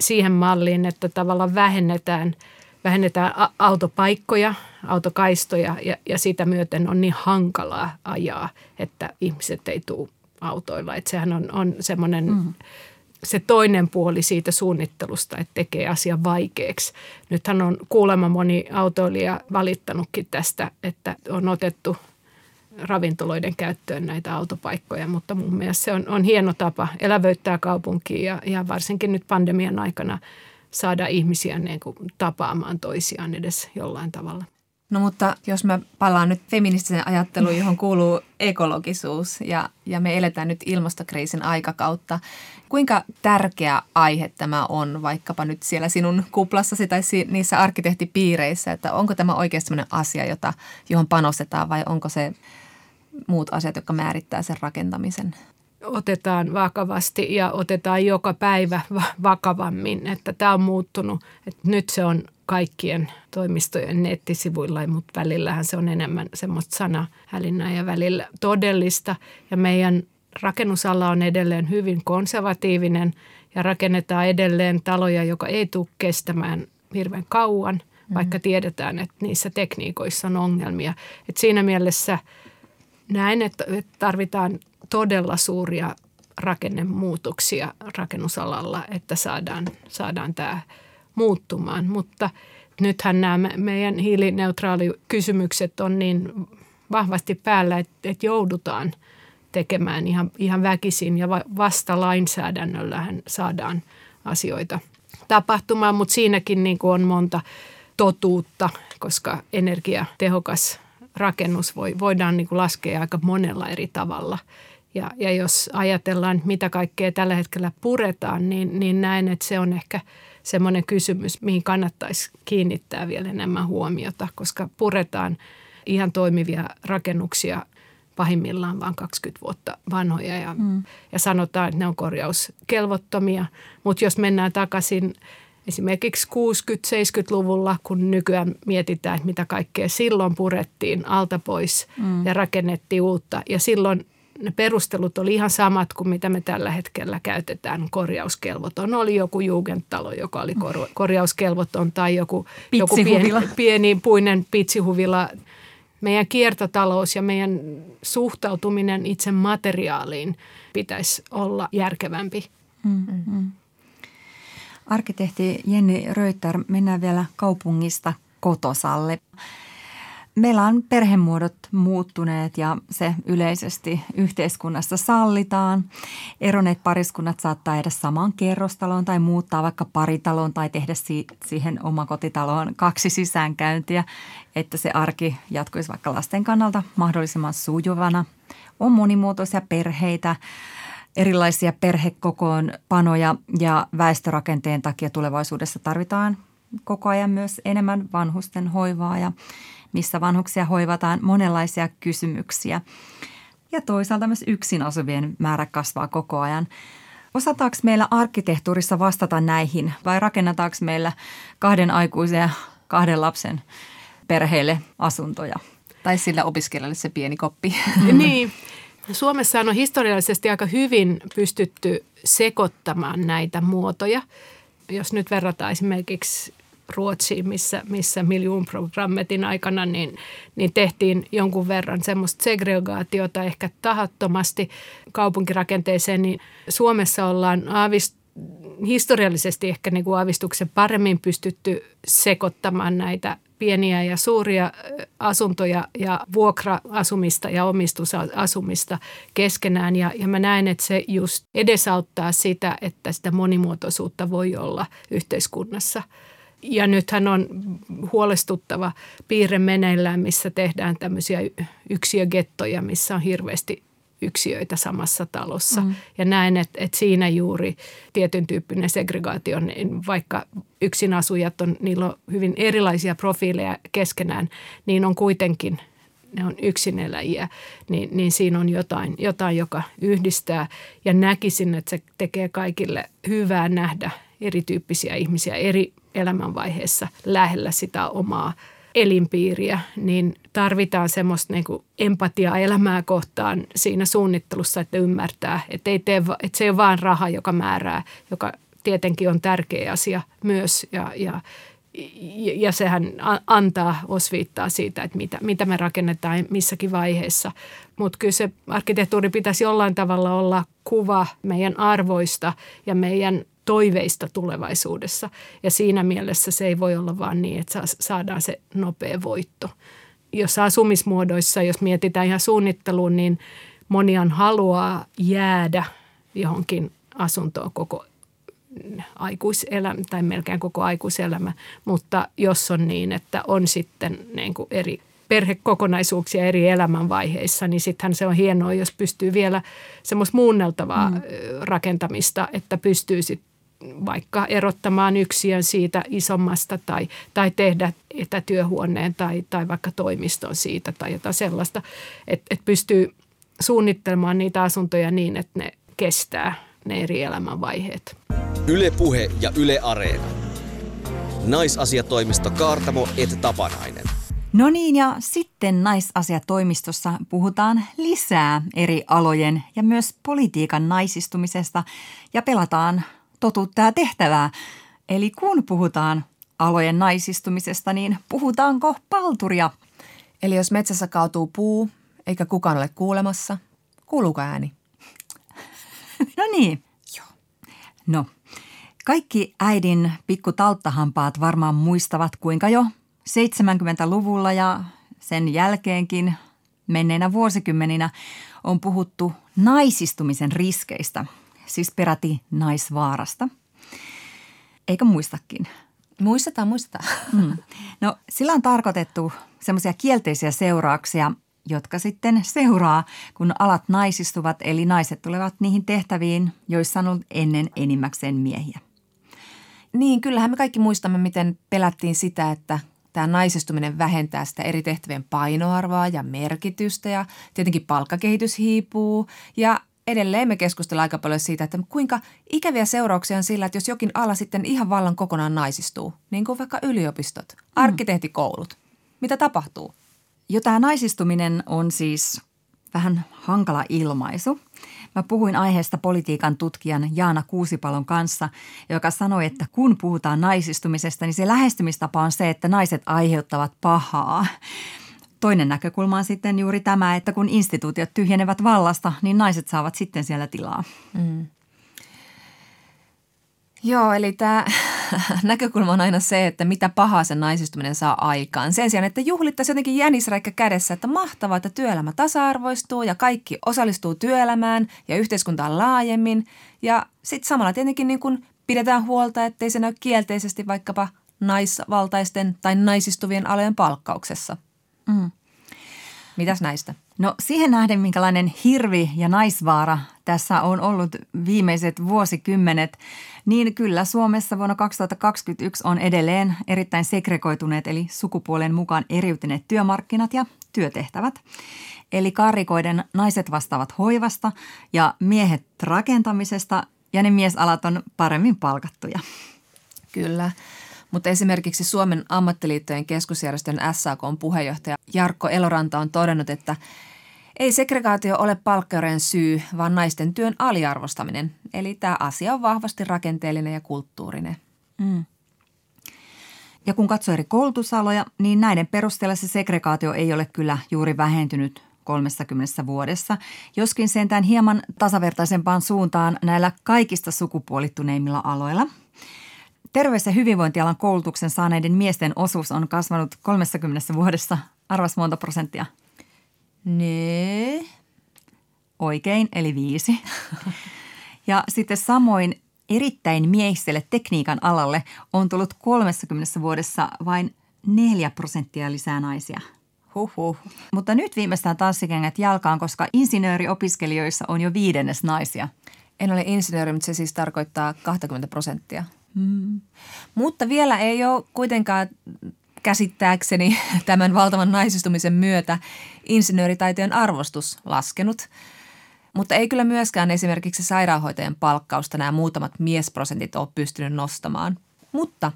siihen malliin, että tavallaan vähennetään, vähennetään autopaikkoja, autokaistoja ja, ja sitä myöten on niin hankalaa ajaa, että ihmiset ei tule autoilla. Että sehän on, on semmoinen mm. se toinen puoli siitä suunnittelusta, että tekee asian vaikeaksi. Nythän on kuulemma moni autoilija valittanutkin tästä, että on otettu ravintoloiden käyttöön näitä autopaikkoja, mutta mun mielestä se on, on hieno tapa elävöittää kaupunkia ja, ja varsinkin nyt pandemian aikana saada ihmisiä niin kuin tapaamaan toisiaan edes jollain tavalla. No mutta jos mä palaan nyt feministisen ajatteluun, johon kuuluu ekologisuus ja, ja me eletään nyt ilmastokriisin aikakautta. Kuinka tärkeä aihe tämä on vaikkapa nyt siellä sinun kuplassasi tai niissä arkkitehtipiireissä, että onko tämä oikeasti sellainen asia, jota, johon panostetaan vai onko se muut asiat, jotka määrittää sen rakentamisen? otetaan vakavasti ja otetaan joka päivä vakavammin, että tämä on muuttunut. Että nyt se on kaikkien toimistojen nettisivuilla, mutta välillähän se on enemmän semmoista sanahälinnää ja välillä todellista. Ja meidän rakennusala on edelleen hyvin konservatiivinen ja rakennetaan edelleen taloja, joka ei tule kestämään hirveän kauan, mm. vaikka tiedetään, että niissä tekniikoissa on ongelmia. Et siinä mielessä näen, että tarvitaan todella suuria rakennemuutoksia rakennusalalla, että saadaan, saadaan tämä muuttumaan. Mutta nythän nämä meidän hiilineutraalikysymykset on niin vahvasti päällä, että, että joudutaan tekemään ihan, ihan väkisin ja vasta lainsäädännöllähän saadaan asioita tapahtumaan, mutta siinäkin niin kuin on monta totuutta, koska energiatehokas rakennus voi, voidaan niin kuin laskea aika monella eri tavalla – ja, ja jos ajatellaan, mitä kaikkea tällä hetkellä puretaan, niin, niin näen, että se on ehkä semmoinen kysymys, mihin kannattaisi kiinnittää vielä enemmän huomiota, koska puretaan ihan toimivia rakennuksia pahimmillaan vain 20 vuotta vanhoja ja, mm. ja sanotaan, että ne on korjauskelvottomia. Mutta jos mennään takaisin esimerkiksi 60-70-luvulla, kun nykyään mietitään, että mitä kaikkea silloin purettiin alta pois mm. ja rakennettiin uutta. Ja silloin ne perustelut oli ihan samat kuin mitä me tällä hetkellä käytetään korjauskelvoton. Oli joku jugendtalo, joka oli kor- korjauskelvoton tai joku, joku pieni, pieni puinen pitsihuvila. Meidän kiertotalous ja meidän suhtautuminen itse materiaaliin pitäisi olla järkevämpi. Mm-hmm. Arkkitehti Jenni Röytter, mennään vielä kaupungista Kotosalle. Meillä on perhemuodot muuttuneet ja se yleisesti yhteiskunnassa sallitaan. Eroneet pariskunnat saattaa jäädä samaan kerrostaloon tai muuttaa vaikka paritaloon tai tehdä siihen omakotitaloon kaksi sisäänkäyntiä, että se arki jatkuisi vaikka lasten kannalta mahdollisimman sujuvana. On monimuotoisia perheitä, erilaisia perhekokoon panoja ja väestörakenteen takia tulevaisuudessa tarvitaan koko ajan myös enemmän vanhusten hoivaa ja missä vanhuksia hoivataan monenlaisia kysymyksiä. Ja toisaalta myös yksin asuvien määrä kasvaa koko ajan. Osataanko meillä arkkitehtuurissa vastata näihin vai rakennetaanko meillä kahden aikuisen ja kahden lapsen perheelle asuntoja? Tai sillä opiskelijalle se pieni koppi. niin. Suomessa on historiallisesti aika hyvin pystytty sekoittamaan näitä muotoja. Jos nyt verrataan esimerkiksi Ruotsiin, missä, missä miljoonprogrammetin aikana niin, niin tehtiin jonkun verran semmoista segregaatiota ehkä tahattomasti kaupunkirakenteeseen, niin Suomessa ollaan aavist, historiallisesti ehkä niin kuin aavistuksen paremmin pystytty sekoittamaan näitä pieniä ja suuria asuntoja ja vuokra-asumista ja omistusasumista keskenään. Ja, ja mä näen, että se just edesauttaa sitä, että sitä monimuotoisuutta voi olla yhteiskunnassa – ja nythän on huolestuttava piirre meneillään, missä tehdään tämmöisiä yksiögettoja, missä on hirveästi yksiöitä samassa talossa. Mm. Ja näen, että, että siinä juuri tietyn tyyppinen segregaatio, niin vaikka yksin asujat on, niillä on hyvin erilaisia profiileja keskenään, niin on kuitenkin ne on yksineläjiä, niin, niin siinä on jotain, jotain, joka yhdistää. Ja näkisin, että se tekee kaikille hyvää nähdä erityyppisiä ihmisiä eri elämänvaiheessa lähellä sitä omaa elinpiiriä, niin tarvitaan semmoista niin empatiaa elämää kohtaan siinä suunnittelussa, että ymmärtää, että, ei tee, että se ei ole vain raha, joka määrää, joka tietenkin on tärkeä asia myös ja, ja, ja sehän antaa osviittaa siitä, että mitä, mitä me rakennetaan missäkin vaiheessa. Mutta kyllä se arkkitehtuuri pitäisi jollain tavalla olla kuva meidän arvoista ja meidän toiveista tulevaisuudessa. Ja siinä mielessä se ei voi olla vaan niin, että saadaan se nopea voitto. Jos asumismuodoissa, jos mietitään ihan suunnitteluun, niin monian haluaa jäädä johonkin asuntoon koko aikuiselämä tai melkein koko aikuiselämä, mutta jos on niin, että on sitten niin kuin eri perhekokonaisuuksia eri elämänvaiheissa, niin sittenhän se on hienoa, jos pystyy vielä semmoista muunneltavaa mm. rakentamista, että pystyy sitten vaikka erottamaan yksiön siitä isommasta tai, tai tehdä etätyöhuoneen tai, tai vaikka toimiston siitä tai jotain sellaista, että et pystyy suunnittelemaan niitä asuntoja niin, että ne kestää ne eri elämänvaiheet. Yle Puhe ja Yle Areena. Naisasiatoimisto Kaartamo et Tapanainen. No niin, ja sitten naisasiatoimistossa puhutaan lisää eri alojen ja myös politiikan naisistumisesta ja pelataan totuttaa tehtävää. Eli kun puhutaan alojen naisistumisesta, niin puhutaanko palturia? Eli jos metsässä kaatuu puu, eikä kukaan ole kuulemassa, kuuluuko ääni? No niin. Joo. No, kaikki äidin pikku talttahampaat varmaan muistavat, kuinka jo 70-luvulla ja sen jälkeenkin menneinä vuosikymmeninä on puhuttu naisistumisen riskeistä, siis peräti naisvaarasta. Eikö muistakin? Muistetaan, muistetaan. Mm. No sillä on tarkoitettu semmoisia kielteisiä seurauksia, jotka sitten seuraa, kun alat naisistuvat, eli naiset tulevat niihin tehtäviin, joissa on ollut ennen enimmäkseen miehiä. Niin, kyllähän me kaikki muistamme, miten pelättiin sitä, että tämä naisistuminen vähentää sitä eri tehtävien painoarvoa ja merkitystä ja tietenkin palkkakehitys hiipuu ja edelleen me keskustellaan aika paljon siitä, että kuinka ikäviä seurauksia on sillä, että jos jokin ala sitten ihan vallan kokonaan naisistuu, niin kuin vaikka yliopistot, arkkitehtikoulut. Mitä tapahtuu? Jo tämä naisistuminen on siis vähän hankala ilmaisu. Mä puhuin aiheesta politiikan tutkijan Jaana Kuusipalon kanssa, joka sanoi, että kun puhutaan naisistumisesta, niin se lähestymistapa on se, että naiset aiheuttavat pahaa. Toinen näkökulma on sitten juuri tämä, että kun instituutiot tyhjenevät vallasta, niin naiset saavat sitten siellä tilaa. Mm. Joo, eli tämä näkökulma on aina se, että mitä pahaa se naisistuminen saa aikaan. Sen sijaan, että juhlittaisiin jotenkin jänisräikkä kädessä, että mahtavaa, että työelämä tasa-arvoistuu ja kaikki osallistuu työelämään ja yhteiskuntaan laajemmin. Ja sitten samalla tietenkin niin kun pidetään huolta, ettei se näy kielteisesti vaikkapa naisvaltaisten tai naisistuvien alojen palkkauksessa. Mm. Mitäs näistä? No siihen nähden, minkälainen hirvi ja naisvaara tässä on ollut viimeiset vuosikymmenet, niin kyllä Suomessa vuonna 2021 on edelleen erittäin segregoituneet eli sukupuolen mukaan eriytyneet työmarkkinat ja työtehtävät. Eli karikoiden naiset vastaavat hoivasta ja miehet rakentamisesta ja ne miesalat on paremmin palkattuja. Kyllä. Mutta esimerkiksi Suomen ammattiliittojen keskusjärjestön SAK puheenjohtaja Jarkko Eloranta on todennut, että ei segregaatio ole palkkarojen syy, vaan naisten työn aliarvostaminen. Eli tämä asia on vahvasti rakenteellinen ja kulttuurinen. Mm. Ja kun katsoo eri koulutusaloja, niin näiden perusteella se segregaatio ei ole kyllä juuri vähentynyt 30 vuodessa, joskin sentään hieman tasavertaisempaan suuntaan näillä kaikista sukupuolittuneimmilla aloilla. Terveys- ja hyvinvointialan koulutuksen saaneiden miesten osuus on kasvanut 30 vuodessa. Arvas monta prosenttia? Ne. Oikein, eli viisi. ja sitten samoin erittäin miehiselle tekniikan alalle on tullut 30 vuodessa vain 4 prosenttia lisää naisia. Huhhuh. Mutta nyt viimeistään tanssikengät jalkaan, koska insinööriopiskelijoissa on jo viidennes naisia. En ole insinööri, mutta se siis tarkoittaa 20 prosenttia. Mm. Mutta vielä ei ole kuitenkaan käsittääkseni tämän valtavan naisistumisen myötä insinööritaitojen arvostus laskenut. Mutta ei kyllä myöskään esimerkiksi sairaanhoitajan palkkausta nämä muutamat miesprosentit ole pystynyt nostamaan. Mutta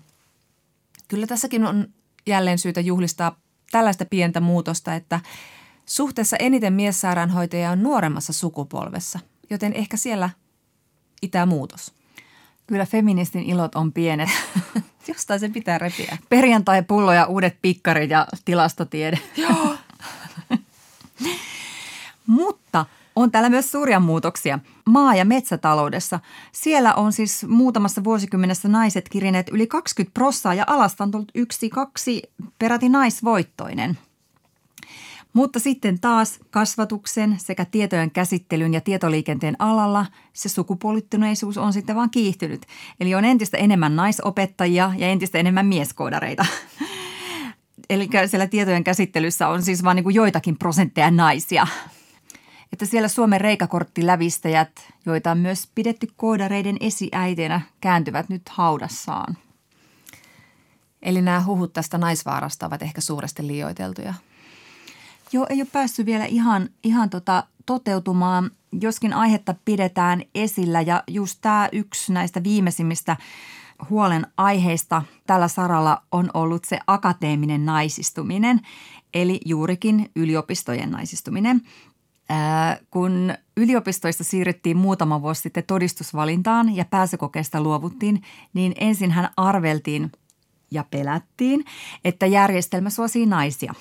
kyllä tässäkin on jälleen syytä juhlistaa tällaista pientä muutosta, että suhteessa eniten miessairaanhoitajia on nuoremmassa sukupolvessa, joten ehkä siellä itää muutos. Kyllä feministin ilot on pienet. Jostain se pitää repiä. Perjantai, pullo ja uudet pikkarit ja tilastotiede. Joo. Mutta on täällä myös suuria muutoksia. Maa- ja metsätaloudessa. Siellä on siis muutamassa vuosikymmenessä naiset kirineet yli 20 prossaa ja alasta on tullut yksi, kaksi peräti naisvoittoinen – mutta sitten taas kasvatuksen sekä tietojen käsittelyn ja tietoliikenteen alalla se sukupuolittuneisuus on sitten vaan kiihtynyt. Eli on entistä enemmän naisopettajia ja entistä enemmän mieskoodareita. Eli siellä tietojen käsittelyssä on siis vain niin joitakin prosentteja naisia. Että siellä Suomen reikakorttilävistäjät, joita on myös pidetty koodareiden esiäiteinä, kääntyvät nyt haudassaan. Eli nämä huhut tästä naisvaarasta ovat ehkä suuresti liioiteltuja – Joo, ei ole päässyt vielä ihan, ihan tota toteutumaan, joskin aihetta pidetään esillä ja just tämä yksi näistä viimeisimmistä huolen aiheista tällä saralla on ollut se akateeminen naisistuminen, eli juurikin yliopistojen naisistuminen. Ää, kun yliopistoista siirryttiin muutama vuosi sitten todistusvalintaan ja pääsykokeesta luovuttiin, niin ensin hän arveltiin ja pelättiin, että järjestelmä suosii naisia.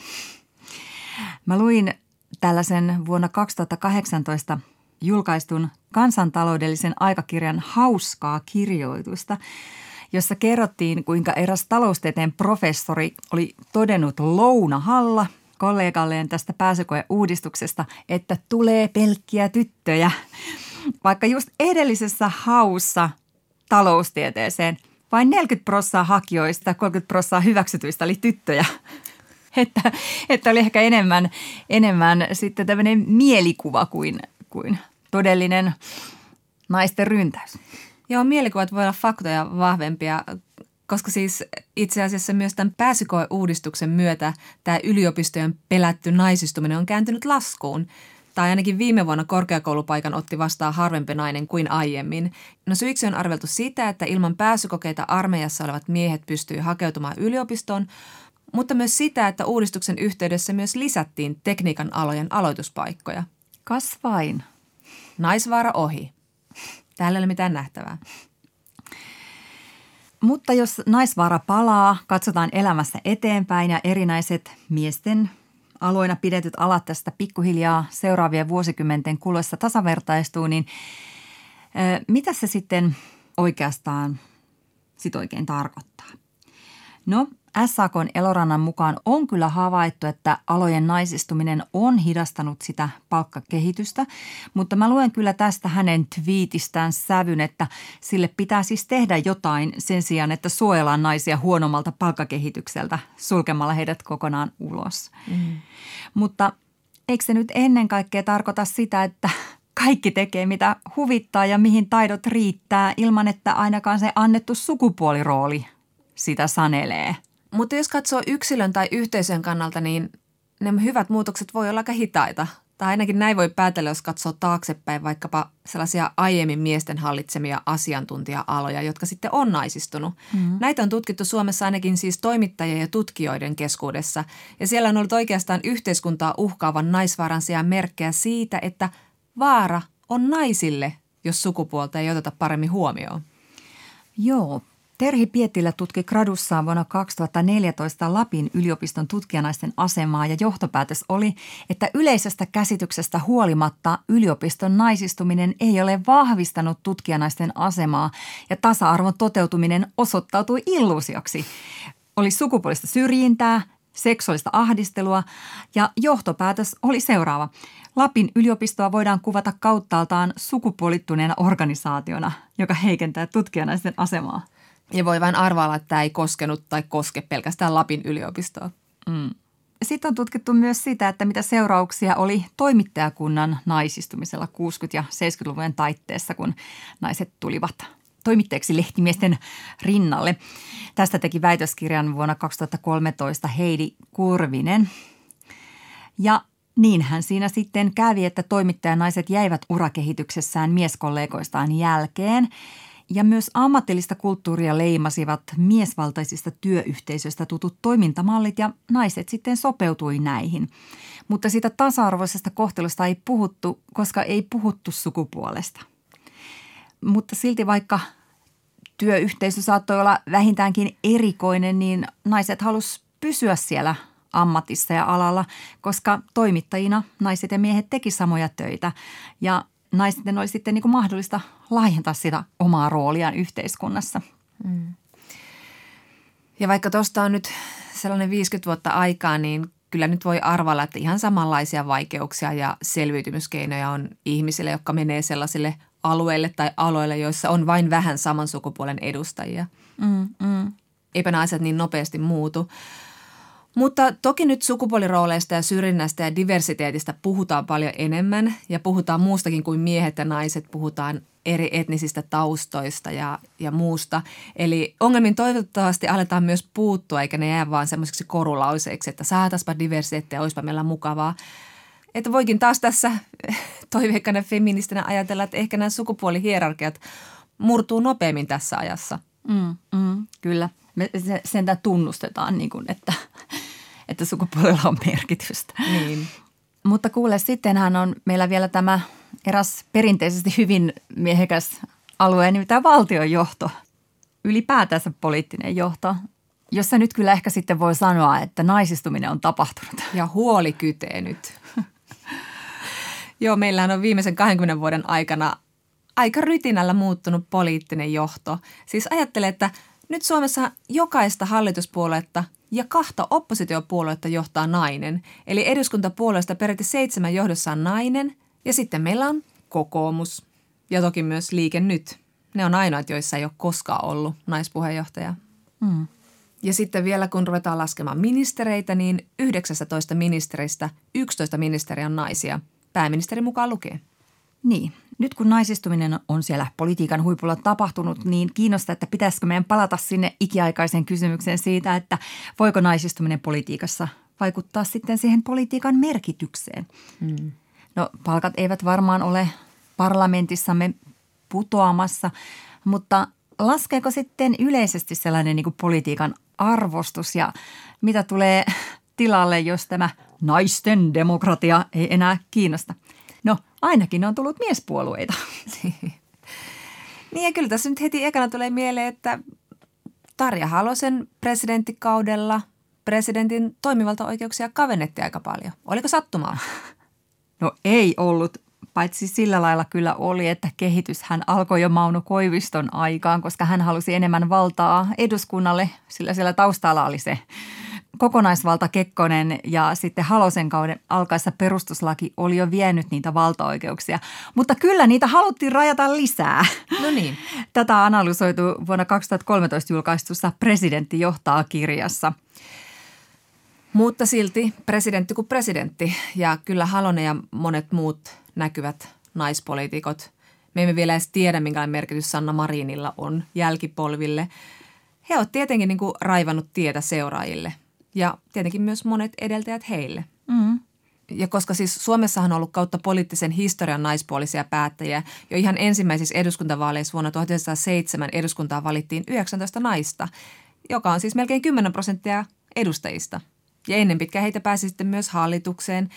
Mä luin tällaisen vuonna 2018 julkaistun kansantaloudellisen aikakirjan hauskaa kirjoitusta, jossa kerrottiin, kuinka eräs taloustieteen professori oli todennut lounahalla kollegalleen tästä pääsykoeuudistuksesta, että tulee pelkkiä tyttöjä. Vaikka just edellisessä haussa taloustieteeseen vain 40 prosenttia hakijoista, 30 prosenttia hyväksytyistä oli tyttöjä. Että, että oli ehkä enemmän, enemmän sitten tämmöinen mielikuva kuin, kuin todellinen naisten ryntäys. Joo, mielikuvat voi olla faktoja vahvempia, koska siis itse asiassa myös tämän pääsykoeuudistuksen myötä tämä yliopistojen pelätty naisistuminen on kääntynyt laskuun. Tai ainakin viime vuonna korkeakoulupaikan otti vastaan harvempi nainen kuin aiemmin. No syiksi on arveltu sitä, että ilman pääsykokeita armeijassa olevat miehet pystyy hakeutumaan yliopistoon, mutta myös sitä, että uudistuksen yhteydessä myös lisättiin tekniikan alojen aloituspaikkoja. Kas vain. Naisvaara ohi. Täällä ei ole mitään nähtävää. Mutta jos naisvaara palaa, katsotaan elämässä eteenpäin ja erinäiset miesten aloina pidetyt alat tästä pikkuhiljaa seuraavien vuosikymmenten kuluessa tasavertaistuu, niin mitä se sitten oikeastaan sit oikein tarkoittaa? No, SAKn Elorannan mukaan on kyllä havaittu, että alojen naisistuminen on hidastanut sitä palkkakehitystä, mutta mä luen kyllä tästä hänen twiitistään sävyn, että sille pitää siis tehdä jotain sen sijaan, että suojellaan naisia huonommalta palkkakehitykseltä sulkemalla heidät kokonaan ulos. Mm. Mutta eikö se nyt ennen kaikkea tarkoita sitä, että kaikki tekee mitä huvittaa ja mihin taidot riittää ilman, että ainakaan se annettu sukupuolirooli sitä sanelee – mutta jos katsoo yksilön tai yhteisön kannalta, niin ne hyvät muutokset voi olla aika hitaita. Tai ainakin näin voi päätellä, jos katsoo taaksepäin vaikkapa sellaisia aiemmin miesten hallitsemia asiantuntija-aloja, jotka sitten on naisistunut. Mm-hmm. Näitä on tutkittu Suomessa ainakin siis toimittajien ja tutkijoiden keskuudessa. Ja siellä on ollut oikeastaan yhteiskuntaa uhkaavan naisvaaran sijaan merkkejä siitä, että vaara on naisille, jos sukupuolta ei oteta paremmin huomioon. Joo, Terhi Pietilä tutki gradussaan vuonna 2014 Lapin yliopiston tutkijanaisten asemaa ja johtopäätös oli, että yleisestä käsityksestä huolimatta yliopiston naisistuminen ei ole vahvistanut tutkijanaisten asemaa ja tasa-arvon toteutuminen osoittautui illuusioksi. Oli sukupuolista syrjintää, seksuaalista ahdistelua ja johtopäätös oli seuraava. Lapin yliopistoa voidaan kuvata kauttaaltaan sukupuolittuneena organisaationa, joka heikentää tutkijanaisten asemaa. Ja voi vain arvailla, että tämä ei koskenut tai koske pelkästään Lapin yliopistoa. Mm. Sitten on tutkittu myös sitä, että mitä seurauksia oli toimittajakunnan naisistumisella 60- ja 70-luvun taitteessa, kun naiset tulivat toimittajiksi lehtimiesten rinnalle. Tästä teki väitöskirjan vuonna 2013 Heidi Kurvinen. Ja niinhän siinä sitten kävi, että toimittajanaiset jäivät urakehityksessään mieskollegoistaan jälkeen – ja myös ammatillista kulttuuria leimasivat miesvaltaisista työyhteisöistä tutut toimintamallit ja naiset sitten sopeutui näihin. Mutta siitä tasa-arvoisesta kohtelusta ei puhuttu, koska ei puhuttu sukupuolesta. Mutta silti vaikka työyhteisö saattoi olla vähintäänkin erikoinen, niin naiset halusivat pysyä siellä ammatissa ja alalla, koska toimittajina naiset ja miehet teki samoja töitä ja naisten oli sitten niin kuin mahdollista laajentaa sitä omaa rooliaan yhteiskunnassa. Mm. Ja vaikka tuosta on nyt sellainen 50 vuotta aikaa, niin kyllä nyt voi arvalla, että ihan samanlaisia vaikeuksia ja selviytymiskeinoja on ihmisille, jotka menee sellaisille alueille tai aloille, joissa on vain vähän saman sukupuolen edustajia. Mm, mm. Eipä asiat niin nopeasti muutu. Mutta toki nyt sukupuolirooleista ja syrjinnästä ja diversiteetistä puhutaan paljon enemmän ja puhutaan muustakin kuin miehet ja naiset, puhutaan eri etnisistä taustoista ja, ja muusta. Eli ongelmiin toivottavasti aletaan myös puuttua, eikä ne jää vaan semmoiseksi korulauseiksi, että saataspa diversiteettiä, olisipa meillä mukavaa. Että voikin taas tässä toiveikkana feministinä ajatella, että ehkä nämä sukupuolihierarkiat murtuu nopeammin tässä ajassa – Mm, mm, kyllä. Me sentään tunnustetaan, niin kuin, että, että sukupuolella on merkitystä. Niin. Mutta kuule, sittenhän on meillä vielä tämä eräs perinteisesti hyvin miehekäs alue, nimittäin valtionjohto. Ylipäätänsä poliittinen johto, jossa nyt kyllä ehkä sitten voi sanoa, että naisistuminen on tapahtunut. Ja huoli kytee nyt. Joo, meillähän on viimeisen 20 vuoden aikana aika rytinällä muuttunut poliittinen johto. Siis ajattele, että nyt Suomessa jokaista hallituspuoluetta ja kahta oppositiopuoluetta johtaa nainen. Eli eduskuntapuolueesta peräti seitsemän johdossa on nainen ja sitten meillä on kokoomus ja toki myös liike nyt. Ne on ainoat, joissa ei ole koskaan ollut naispuheenjohtaja. Mm. Ja sitten vielä kun ruvetaan laskemaan ministereitä, niin 19 ministeristä 11 ministeriä on naisia. Pääministeri mukaan lukee. Niin. Nyt kun naisistuminen on siellä politiikan huipulla tapahtunut, niin kiinnostaa, että pitäisikö meidän palata sinne ikiaikaiseen kysymykseen siitä, että voiko naisistuminen politiikassa vaikuttaa sitten siihen politiikan merkitykseen. Hmm. No palkat eivät varmaan ole parlamentissamme putoamassa, mutta laskeeko sitten yleisesti sellainen niin kuin politiikan arvostus ja mitä tulee tilalle, jos tämä naisten demokratia ei enää kiinnosta? No ainakin on tullut miespuolueita. niin ja kyllä tässä nyt heti ekana tulee mieleen, että Tarja Halosen presidenttikaudella presidentin toimivaltaoikeuksia kavennettiin aika paljon. Oliko sattumaa? No ei ollut, paitsi sillä lailla kyllä oli, että kehitys hän alkoi jo Mauno Koiviston aikaan, koska hän halusi enemmän valtaa eduskunnalle, sillä siellä taustalla oli se kokonaisvalta Kekkonen ja sitten Halosen kauden alkaessa perustuslaki oli jo vienyt niitä valtaoikeuksia. Mutta kyllä niitä haluttiin rajata lisää. No niin. Tätä analysoitu vuonna 2013 julkaistussa Presidentti johtaa kirjassa. Mutta silti presidentti kuin presidentti ja kyllä Halonen ja monet muut näkyvät naispoliitikot. Me emme vielä edes tiedä, minkälainen merkitys Sanna Marinilla on jälkipolville. He ovat tietenkin niin kuin raivannut tietä seuraajille ja tietenkin myös monet edeltäjät heille. Mm. Ja koska siis Suomessahan on ollut kautta poliittisen historian naispuolisia päättäjiä, jo ihan ensimmäisissä eduskuntavaaleissa vuonna 1907 eduskuntaa valittiin 19 naista, joka on siis melkein 10 prosenttia edustajista. Ja ennen pitkään heitä pääsi sitten myös hallitukseen.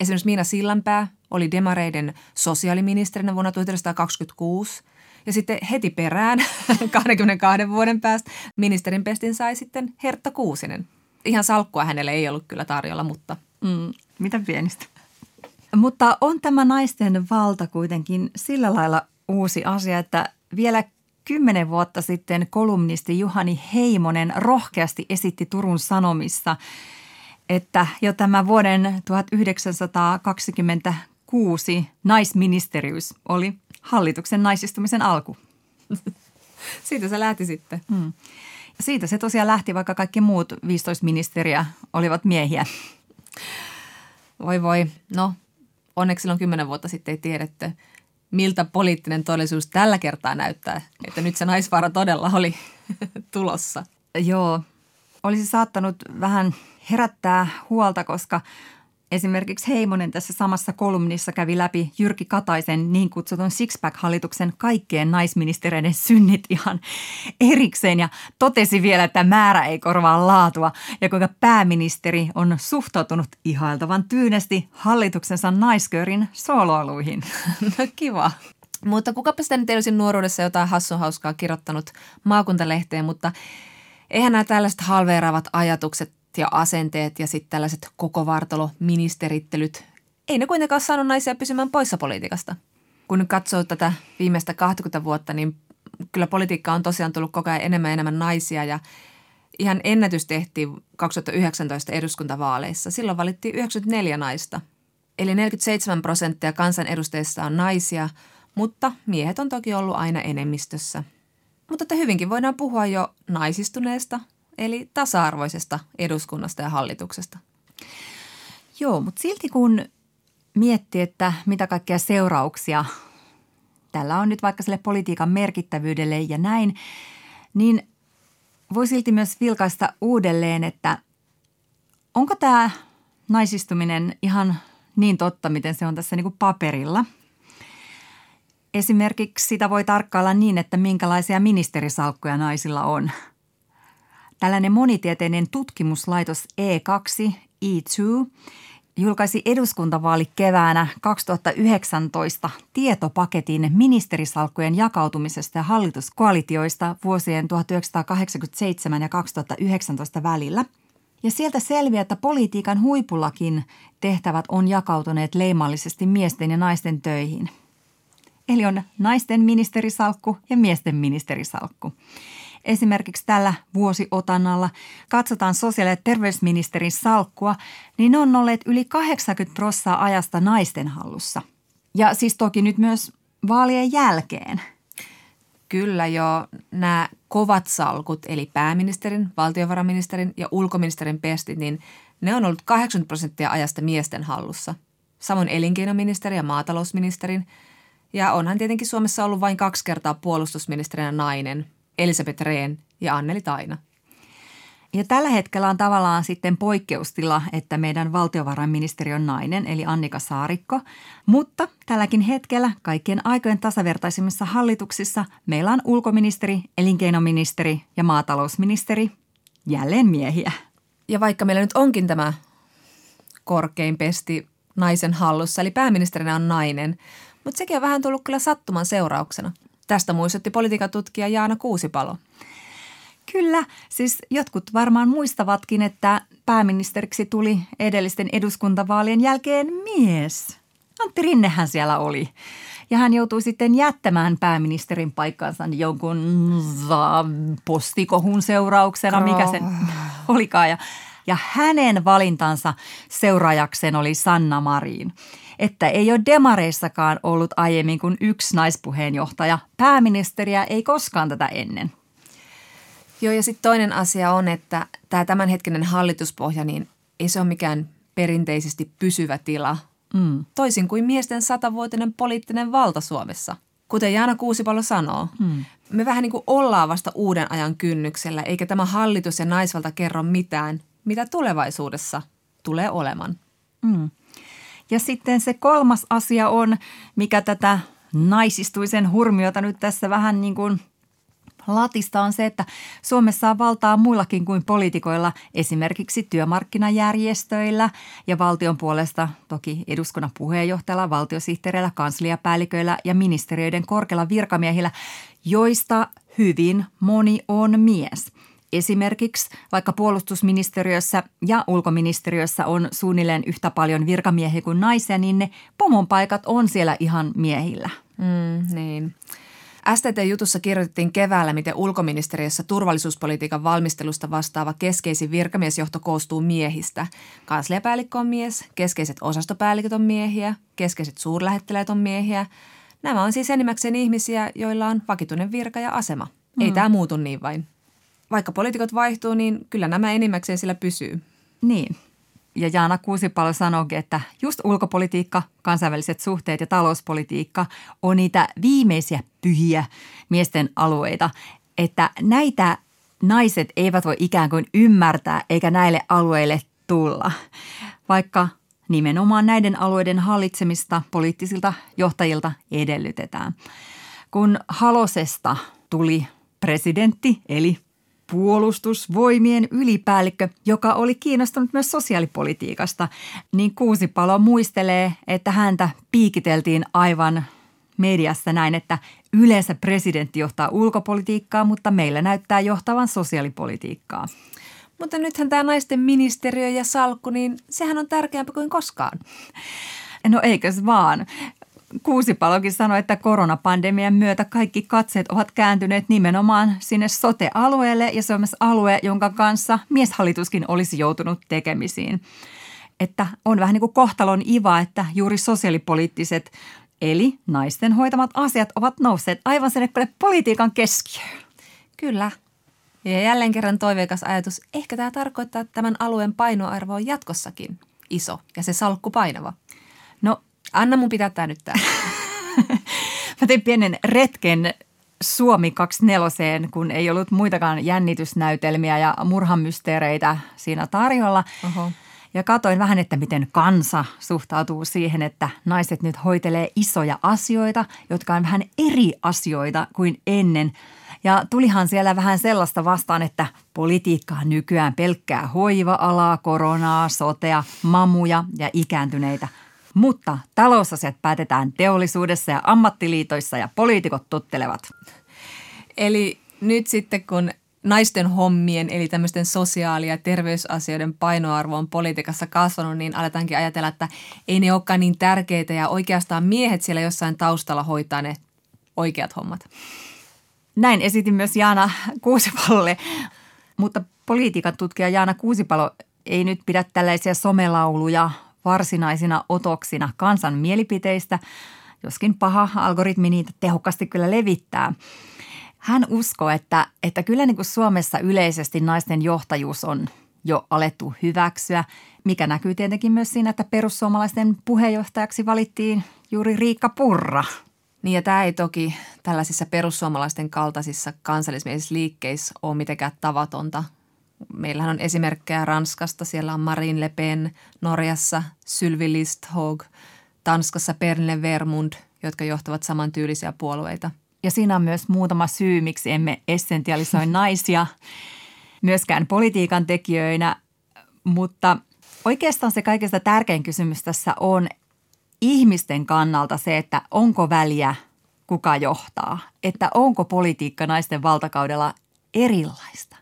Esimerkiksi Miina Sillanpää oli demareiden sosiaaliministerinä vuonna 1926. Ja sitten heti perään, 22 vuoden päästä, ministerin pestin sai sitten Hertta Kuusinen. Ihan salkkua hänelle ei ollut kyllä tarjolla, mutta... Mm, mitä pienistä. Mutta on tämä naisten valta kuitenkin sillä lailla uusi asia, että vielä kymmenen vuotta sitten kolumnisti Juhani Heimonen rohkeasti esitti Turun Sanomissa – että jo tämä vuoden 1926 naisministeriys oli hallituksen naisistumisen alku. Siitä se lähti sitten. Hmm. Siitä se tosiaan lähti, vaikka kaikki muut 15 ministeriä olivat miehiä. Voi voi. No, onneksi silloin kymmenen vuotta sitten ei tiedetty, miltä poliittinen todellisuus tällä kertaa näyttää. Että nyt se naisvaara todella oli tulossa. Joo, olisi saattanut vähän herättää huolta, koska Esimerkiksi Heimonen tässä samassa kolumnissa kävi läpi Jyrki Kataisen niin kutsutun Sixpack-hallituksen kaikkien naisministereiden synnit ihan erikseen ja totesi vielä, että määrä ei korvaa laatua ja kuinka pääministeri on suhtautunut ihailtavan tyynesti hallituksensa naisköörin soloiluihin. No kiva. Mutta kukapa sitä nyt ei olisi nuoruudessa jotain hassun hauskaa kirjoittanut maakuntalehteen, mutta eihän nämä tällaiset halveeraavat ajatukset ja asenteet ja sitten tällaiset koko vartalo ministerittelyt, ei ne kuitenkaan saanut naisia pysymään poissa politiikasta. Kun katsoo tätä viimeistä 20 vuotta, niin kyllä politiikka on tosiaan tullut koko ajan enemmän ja enemmän naisia ja ihan ennätys tehtiin 2019 eduskuntavaaleissa. Silloin valittiin 94 naista. Eli 47 prosenttia kansanedustajista on naisia, mutta miehet on toki ollut aina enemmistössä. Mutta että hyvinkin voidaan puhua jo naisistuneesta eli tasa-arvoisesta eduskunnasta ja hallituksesta. Joo, mutta silti kun miettii, että mitä kaikkia seurauksia tällä on nyt vaikka sille politiikan merkittävyydelle ja näin, niin voi silti myös vilkaista uudelleen, että onko tämä naisistuminen ihan niin totta, miten se on tässä niin kuin paperilla. Esimerkiksi sitä voi tarkkailla niin, että minkälaisia ministerisalkkuja naisilla on. Tällainen monitieteinen tutkimuslaitos E2, E2, julkaisi eduskuntavaali keväänä 2019 tietopaketin ministerisalkkujen jakautumisesta ja hallituskoalitioista vuosien 1987 ja 2019 välillä. Ja sieltä selviää, että politiikan huipullakin tehtävät on jakautuneet leimallisesti miesten ja naisten töihin. Eli on naisten ministerisalkku ja miesten ministerisalkku. Esimerkiksi tällä vuosiotannalla katsotaan sosiaali- ja terveysministerin salkkua, niin ne on olleet yli 80 prosenttia ajasta naisten hallussa. Ja siis toki nyt myös vaalien jälkeen. Kyllä jo nämä kovat salkut, eli pääministerin, valtiovarainministerin ja ulkoministerin pestit, niin ne on ollut 80 prosenttia ajasta miesten hallussa. Samoin elinkeinoministeri ja maatalousministerin. Ja onhan tietenkin Suomessa ollut vain kaksi kertaa puolustusministerinä nainen, Elisabeth Rehn ja Anneli Taina. Ja tällä hetkellä on tavallaan sitten poikkeustila, että meidän valtiovarainministeri on nainen, eli Annika Saarikko. Mutta tälläkin hetkellä kaikkien aikojen tasavertaisimmissa hallituksissa meillä on ulkoministeri, elinkeinoministeri ja maatalousministeri jälleen miehiä. Ja vaikka meillä nyt onkin tämä korkein pesti naisen hallussa, eli pääministerinä on nainen, mutta sekin on vähän tullut kyllä sattuman seurauksena. Tästä muistutti politiikan tutkija Jaana Kuusipalo. Kyllä, siis jotkut varmaan muistavatkin, että pääministeriksi tuli edellisten eduskuntavaalien jälkeen mies. Antti Rinnehän siellä oli. Ja hän joutui sitten jättämään pääministerin paikkansa jonkun postikohun seurauksena, mikä se olikaan. Ja, ja hänen valintansa seuraajakseen oli Sanna Marin että ei ole demareissakaan ollut aiemmin kuin yksi naispuheenjohtaja. Pääministeriä ei koskaan tätä ennen. Joo, ja sitten toinen asia on, että tämä tämänhetkinen hallituspohja, niin ei se ole mikään perinteisesti pysyvä tila. Mm. Toisin kuin miesten satavuotinen poliittinen valta Suomessa. Kuten Jaana Kuusipalo sanoo, mm. me vähän niin kuin ollaan vasta uuden ajan kynnyksellä, eikä tämä hallitus ja naisvalta kerro mitään, mitä tulevaisuudessa tulee olemaan. Mm. Ja sitten se kolmas asia on, mikä tätä naisistuisen hurmiota nyt tässä vähän niin kuin latista on se, että Suomessa on valtaa muillakin kuin poliitikoilla, esimerkiksi työmarkkinajärjestöillä. Ja valtion puolesta toki eduskunnan puheenjohtajalla, valtiosihteereillä, kansliapäälliköillä ja ministeriöiden korkeilla virkamiehillä, joista hyvin moni on mies – Esimerkiksi vaikka puolustusministeriössä ja ulkoministeriössä on suunnilleen yhtä paljon virkamiehiä kuin naisia, niin ne pomon paikat on siellä ihan miehillä. Mm, niin. STT-jutussa kirjoitettiin keväällä, miten ulkoministeriössä turvallisuuspolitiikan valmistelusta vastaava keskeisin virkamiesjohto koostuu miehistä. Kansliapäällikkö on mies, keskeiset osastopäälliköt on miehiä, keskeiset suurlähettiläät on miehiä. Nämä on siis enimmäkseen ihmisiä, joilla on vakituinen virka ja asema. Mm. Ei tämä muutu niin vain vaikka poliitikot vaihtuu, niin kyllä nämä enimmäkseen sillä pysyy. Niin. Ja Jaana Kuusipalo sanoikin, että just ulkopolitiikka, kansainväliset suhteet ja talouspolitiikka on niitä viimeisiä pyhiä miesten alueita. Että näitä naiset eivät voi ikään kuin ymmärtää eikä näille alueille tulla. Vaikka nimenomaan näiden alueiden hallitsemista poliittisilta johtajilta edellytetään. Kun Halosesta tuli presidentti eli puolustusvoimien ylipäällikkö, joka oli kiinnostunut myös sosiaalipolitiikasta, niin Kuusipalo muistelee, että häntä piikiteltiin aivan mediassa näin, että yleensä presidentti johtaa ulkopolitiikkaa, mutta meillä näyttää johtavan sosiaalipolitiikkaa. Mutta nythän tämä naisten ministeriö ja salkku, niin sehän on tärkeämpi kuin koskaan. No eikös vaan. Kuusipalokin sanoi, että koronapandemian myötä kaikki katseet ovat kääntyneet nimenomaan sinne sote-alueelle ja se on myös alue, jonka kanssa mieshallituskin olisi joutunut tekemisiin. Että on vähän niin kuin kohtalon iva, että juuri sosiaalipoliittiset eli naisten hoitamat asiat ovat nousseet aivan sinne politiikan keskiöön. Kyllä. Ja jälleen kerran toiveikas ajatus, ehkä tämä tarkoittaa, että tämän alueen painoarvo on jatkossakin iso ja se salkku painava. Anna mun pitää tää nyt tää. Mä tein pienen retken Suomi 24, kun ei ollut muitakaan jännitysnäytelmiä ja murhamysteereitä siinä tarjolla. Oho. Ja katoin vähän, että miten kansa suhtautuu siihen, että naiset nyt hoitelee isoja asioita, jotka on vähän eri asioita kuin ennen. Ja tulihan siellä vähän sellaista vastaan, että politiikka on nykyään pelkkää hoiva-alaa, koronaa, sotea, mamuja ja ikääntyneitä. Mutta talousasiat päätetään teollisuudessa ja ammattiliitoissa ja poliitikot tuttelevat. Eli nyt sitten kun naisten hommien, eli tämmöisten sosiaali- ja terveysasioiden painoarvo on politiikassa kasvanut, niin aletaankin ajatella, että ei ne olekaan niin tärkeitä ja oikeastaan miehet siellä jossain taustalla hoitaa ne oikeat hommat. Näin esitin myös Jaana Kuusipalolle, mutta politiikan tutkija Jaana Kuusipalo ei nyt pidä tällaisia somelauluja varsinaisina otoksina kansan mielipiteistä, joskin paha algoritmi niitä tehokkaasti kyllä levittää. Hän uskoo, että, että kyllä niin kuin Suomessa yleisesti naisten johtajuus on jo alettu hyväksyä, mikä näkyy tietenkin myös siinä, että perussuomalaisten puheenjohtajaksi valittiin juuri Riikka Purra. Niin ja tämä ei toki tällaisissa perussuomalaisten kaltaisissa kansallismielisissä liikkeissä ole mitenkään tavatonta. Meillähän on esimerkkejä Ranskasta, siellä on Marine Le Pen, Norjassa Sylvie Listhog, Tanskassa Pernille Vermund, jotka johtavat samantyylisiä puolueita – ja siinä on myös muutama syy, miksi emme essentialisoi naisia myöskään politiikan tekijöinä, mutta oikeastaan se kaikista tärkein kysymys tässä on ihmisten kannalta se, että onko väliä kuka johtaa, että onko politiikka naisten valtakaudella erilaista.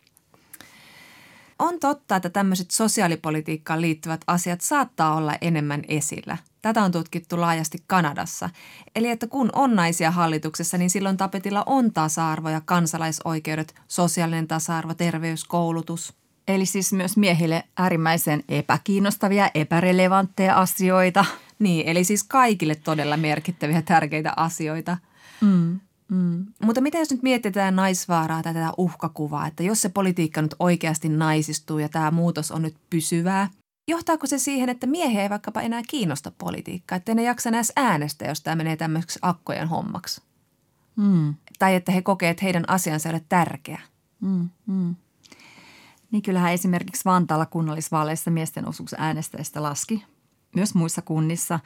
On totta, että tämmöiset sosiaalipolitiikkaan liittyvät asiat saattaa olla enemmän esillä – Tätä on tutkittu laajasti Kanadassa. Eli että kun on naisia hallituksessa, niin silloin tapetilla on tasa-arvo ja kansalaisoikeudet, sosiaalinen tasa-arvo, terveys, koulutus. Eli siis myös miehille äärimmäisen epäkiinnostavia, epärelevantteja asioita. Niin, eli siis kaikille todella merkittäviä, tärkeitä asioita. Mm. Mm. Mutta miten jos nyt mietitään naisvaaraa tai tätä uhkakuvaa, että jos se politiikka nyt oikeasti naisistuu ja tämä muutos on nyt pysyvää – Johtaako se siihen, että miehiä ei vaikkapa enää kiinnosta politiikkaa, että ne jaksa enää äänestä, jos tämä menee tämmöiseksi akkojen hommaksi? Mm. Tai että he kokee, että heidän asiansa ei ole tärkeä. Mm, mm. Niin kyllähän esimerkiksi Vantaalla kunnallisvaaleissa miesten osuus äänestäjistä laski. Myös muissa kunnissa,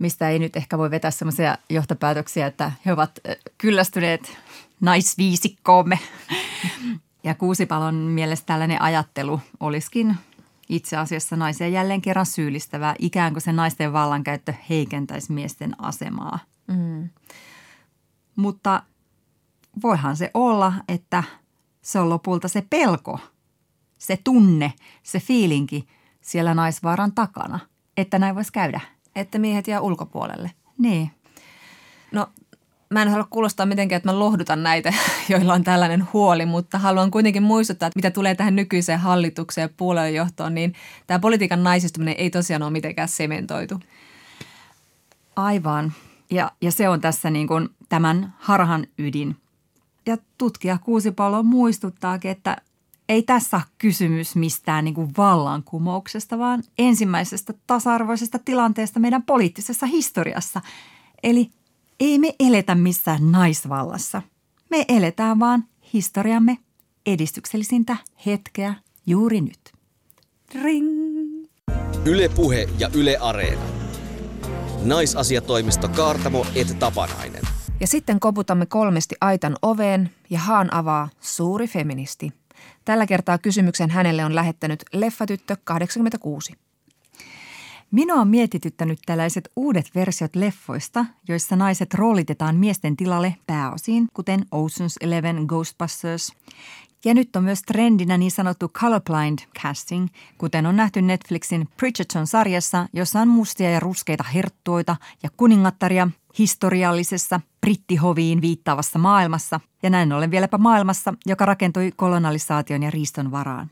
mistä ei nyt ehkä voi vetää sellaisia johtopäätöksiä, että he ovat kyllästyneet naisviisikkoomme. Ja Kuusipalon mielestä tällainen ajattelu olisikin itse asiassa naisia jälleen kerran syyllistävää, ikään kuin se naisten vallankäyttö heikentäisi miesten asemaa. Mm. Mutta voihan se olla, että se on lopulta se pelko, se tunne, se fiilinki siellä naisvaaran takana, että näin voisi käydä. Että miehet jää ulkopuolelle. Niin. No mä en halua kuulostaa mitenkään, että mä lohdutan näitä, joilla on tällainen huoli, mutta haluan kuitenkin muistuttaa, että mitä tulee tähän nykyiseen hallitukseen ja puoluejohtoon, niin tämä politiikan naisistuminen ei tosiaan ole mitenkään sementoitu. Aivan. Ja, ja se on tässä niin kuin tämän harhan ydin. Ja tutkija Kuusipallo muistuttaakin, että ei tässä ole kysymys mistään niin kuin vallankumouksesta, vaan ensimmäisestä tasa-arvoisesta tilanteesta meidän poliittisessa historiassa. Eli ei me eletä missään naisvallassa. Me eletään vaan historiamme edistyksellisintä hetkeä juuri nyt. Ring! Yle Puhe ja Yle Areena. Naisasiatoimisto Kaartamo et Tapanainen. Ja sitten koputamme kolmesti aitan oveen ja Haan avaa suuri feministi. Tällä kertaa kysymyksen hänelle on lähettänyt Leffatyttö 86. Minua on mietityttänyt tällaiset uudet versiot leffoista, joissa naiset roolitetaan miesten tilalle pääosiin, kuten Ocean's Eleven, Ghostbusters. Ja nyt on myös trendinä niin sanottu colorblind casting, kuten on nähty Netflixin Bridgerton-sarjassa, jossa on mustia ja ruskeita herttuoita ja kuningattaria historiallisessa brittihoviin viittaavassa maailmassa ja näin ollen vieläpä maailmassa, joka rakentui kolonisaation ja riiston varaan.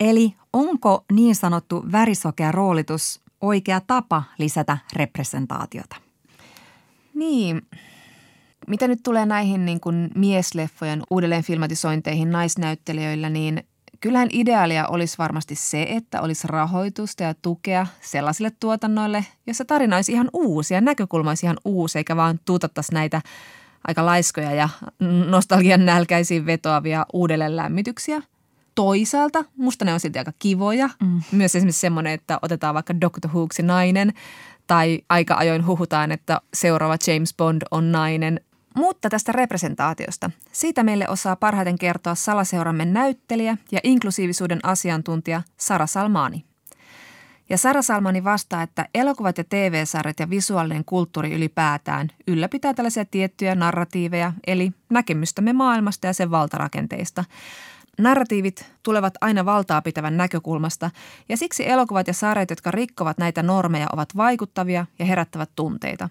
Eli onko niin sanottu värisokea roolitus oikea tapa lisätä representaatiota? Niin, mitä nyt tulee näihin niin kuin miesleffojen uudelleen filmatisointeihin naisnäyttelijöillä, niin kyllähän ideaalia olisi varmasti se, että olisi rahoitusta ja tukea sellaisille tuotannoille, jossa tarina olisi ihan uusi ja näkökulma olisi ihan uusi, eikä vaan tuutattaisi näitä aika laiskoja ja nostalgian nälkäisiin vetoavia uudelleen lämmityksiä. toisaalta musta ne on silti aika kivoja. Mm. Myös esimerkiksi semmoinen, että otetaan vaikka Doctor Whoksi nainen tai aika ajoin huhutaan, että seuraava James Bond on nainen. Mutta tästä representaatiosta. Siitä meille osaa parhaiten kertoa Salaseuramme näyttelijä ja inklusiivisuuden asiantuntija Sara Salmani. Ja Sara Salmani vastaa, että elokuvat ja TV-sarjat ja visuaalinen kulttuuri ylipäätään ylläpitää tällaisia tiettyjä narratiiveja, eli näkemystämme maailmasta ja sen valtarakenteista. Narratiivit tulevat aina valtaa pitävän näkökulmasta, ja siksi elokuvat ja sarjat, jotka rikkovat näitä normeja, ovat vaikuttavia ja herättävät tunteita.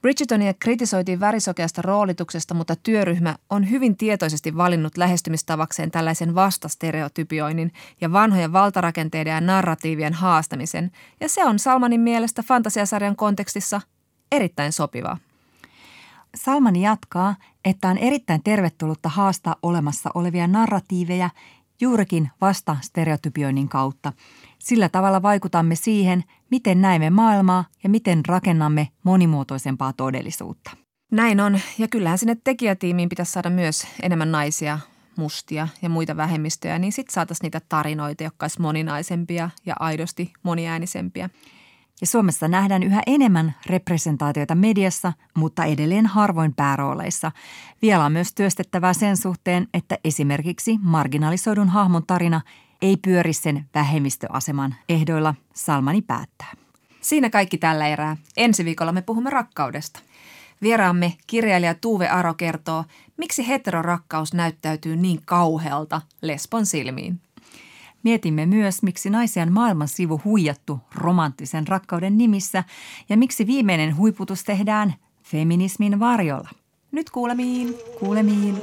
Bridgertonia kritisoitiin värisokeasta roolituksesta, mutta työryhmä on hyvin tietoisesti valinnut lähestymistavakseen tällaisen vastastereotypioinnin ja vanhojen valtarakenteiden ja narratiivien haastamisen, ja se on Salmanin mielestä fantasiasarjan kontekstissa erittäin sopivaa. Salmani jatkaa, että on erittäin tervetullutta haastaa olemassa olevia narratiiveja juurikin vasta stereotypioinnin kautta. Sillä tavalla vaikutamme siihen, miten näemme maailmaa ja miten rakennamme monimuotoisempaa todellisuutta. Näin on, ja kyllähän sinne tekijätiimiin pitäisi saada myös enemmän naisia, mustia ja muita vähemmistöjä, niin sitten saataisiin niitä tarinoita, jotka olisivat moninaisempia ja aidosti moniäänisempiä. Ja Suomessa nähdään yhä enemmän representaatioita mediassa, mutta edelleen harvoin päärooleissa. Vielä on myös työstettävää sen suhteen, että esimerkiksi marginalisoidun hahmon tarina ei pyöri sen vähemmistöaseman ehdoilla, Salmani päättää. Siinä kaikki tällä erää. Ensi viikolla me puhumme rakkaudesta. Vieraamme kirjailija Tuve Aro kertoo, miksi heterorakkaus näyttäytyy niin kauhealta lesbon silmiin. Mietimme myös, miksi naisia on maailman sivu huijattu romanttisen rakkauden nimissä ja miksi viimeinen huiputus tehdään feminismin varjolla. Nyt kuulemiin. Kuulemiin.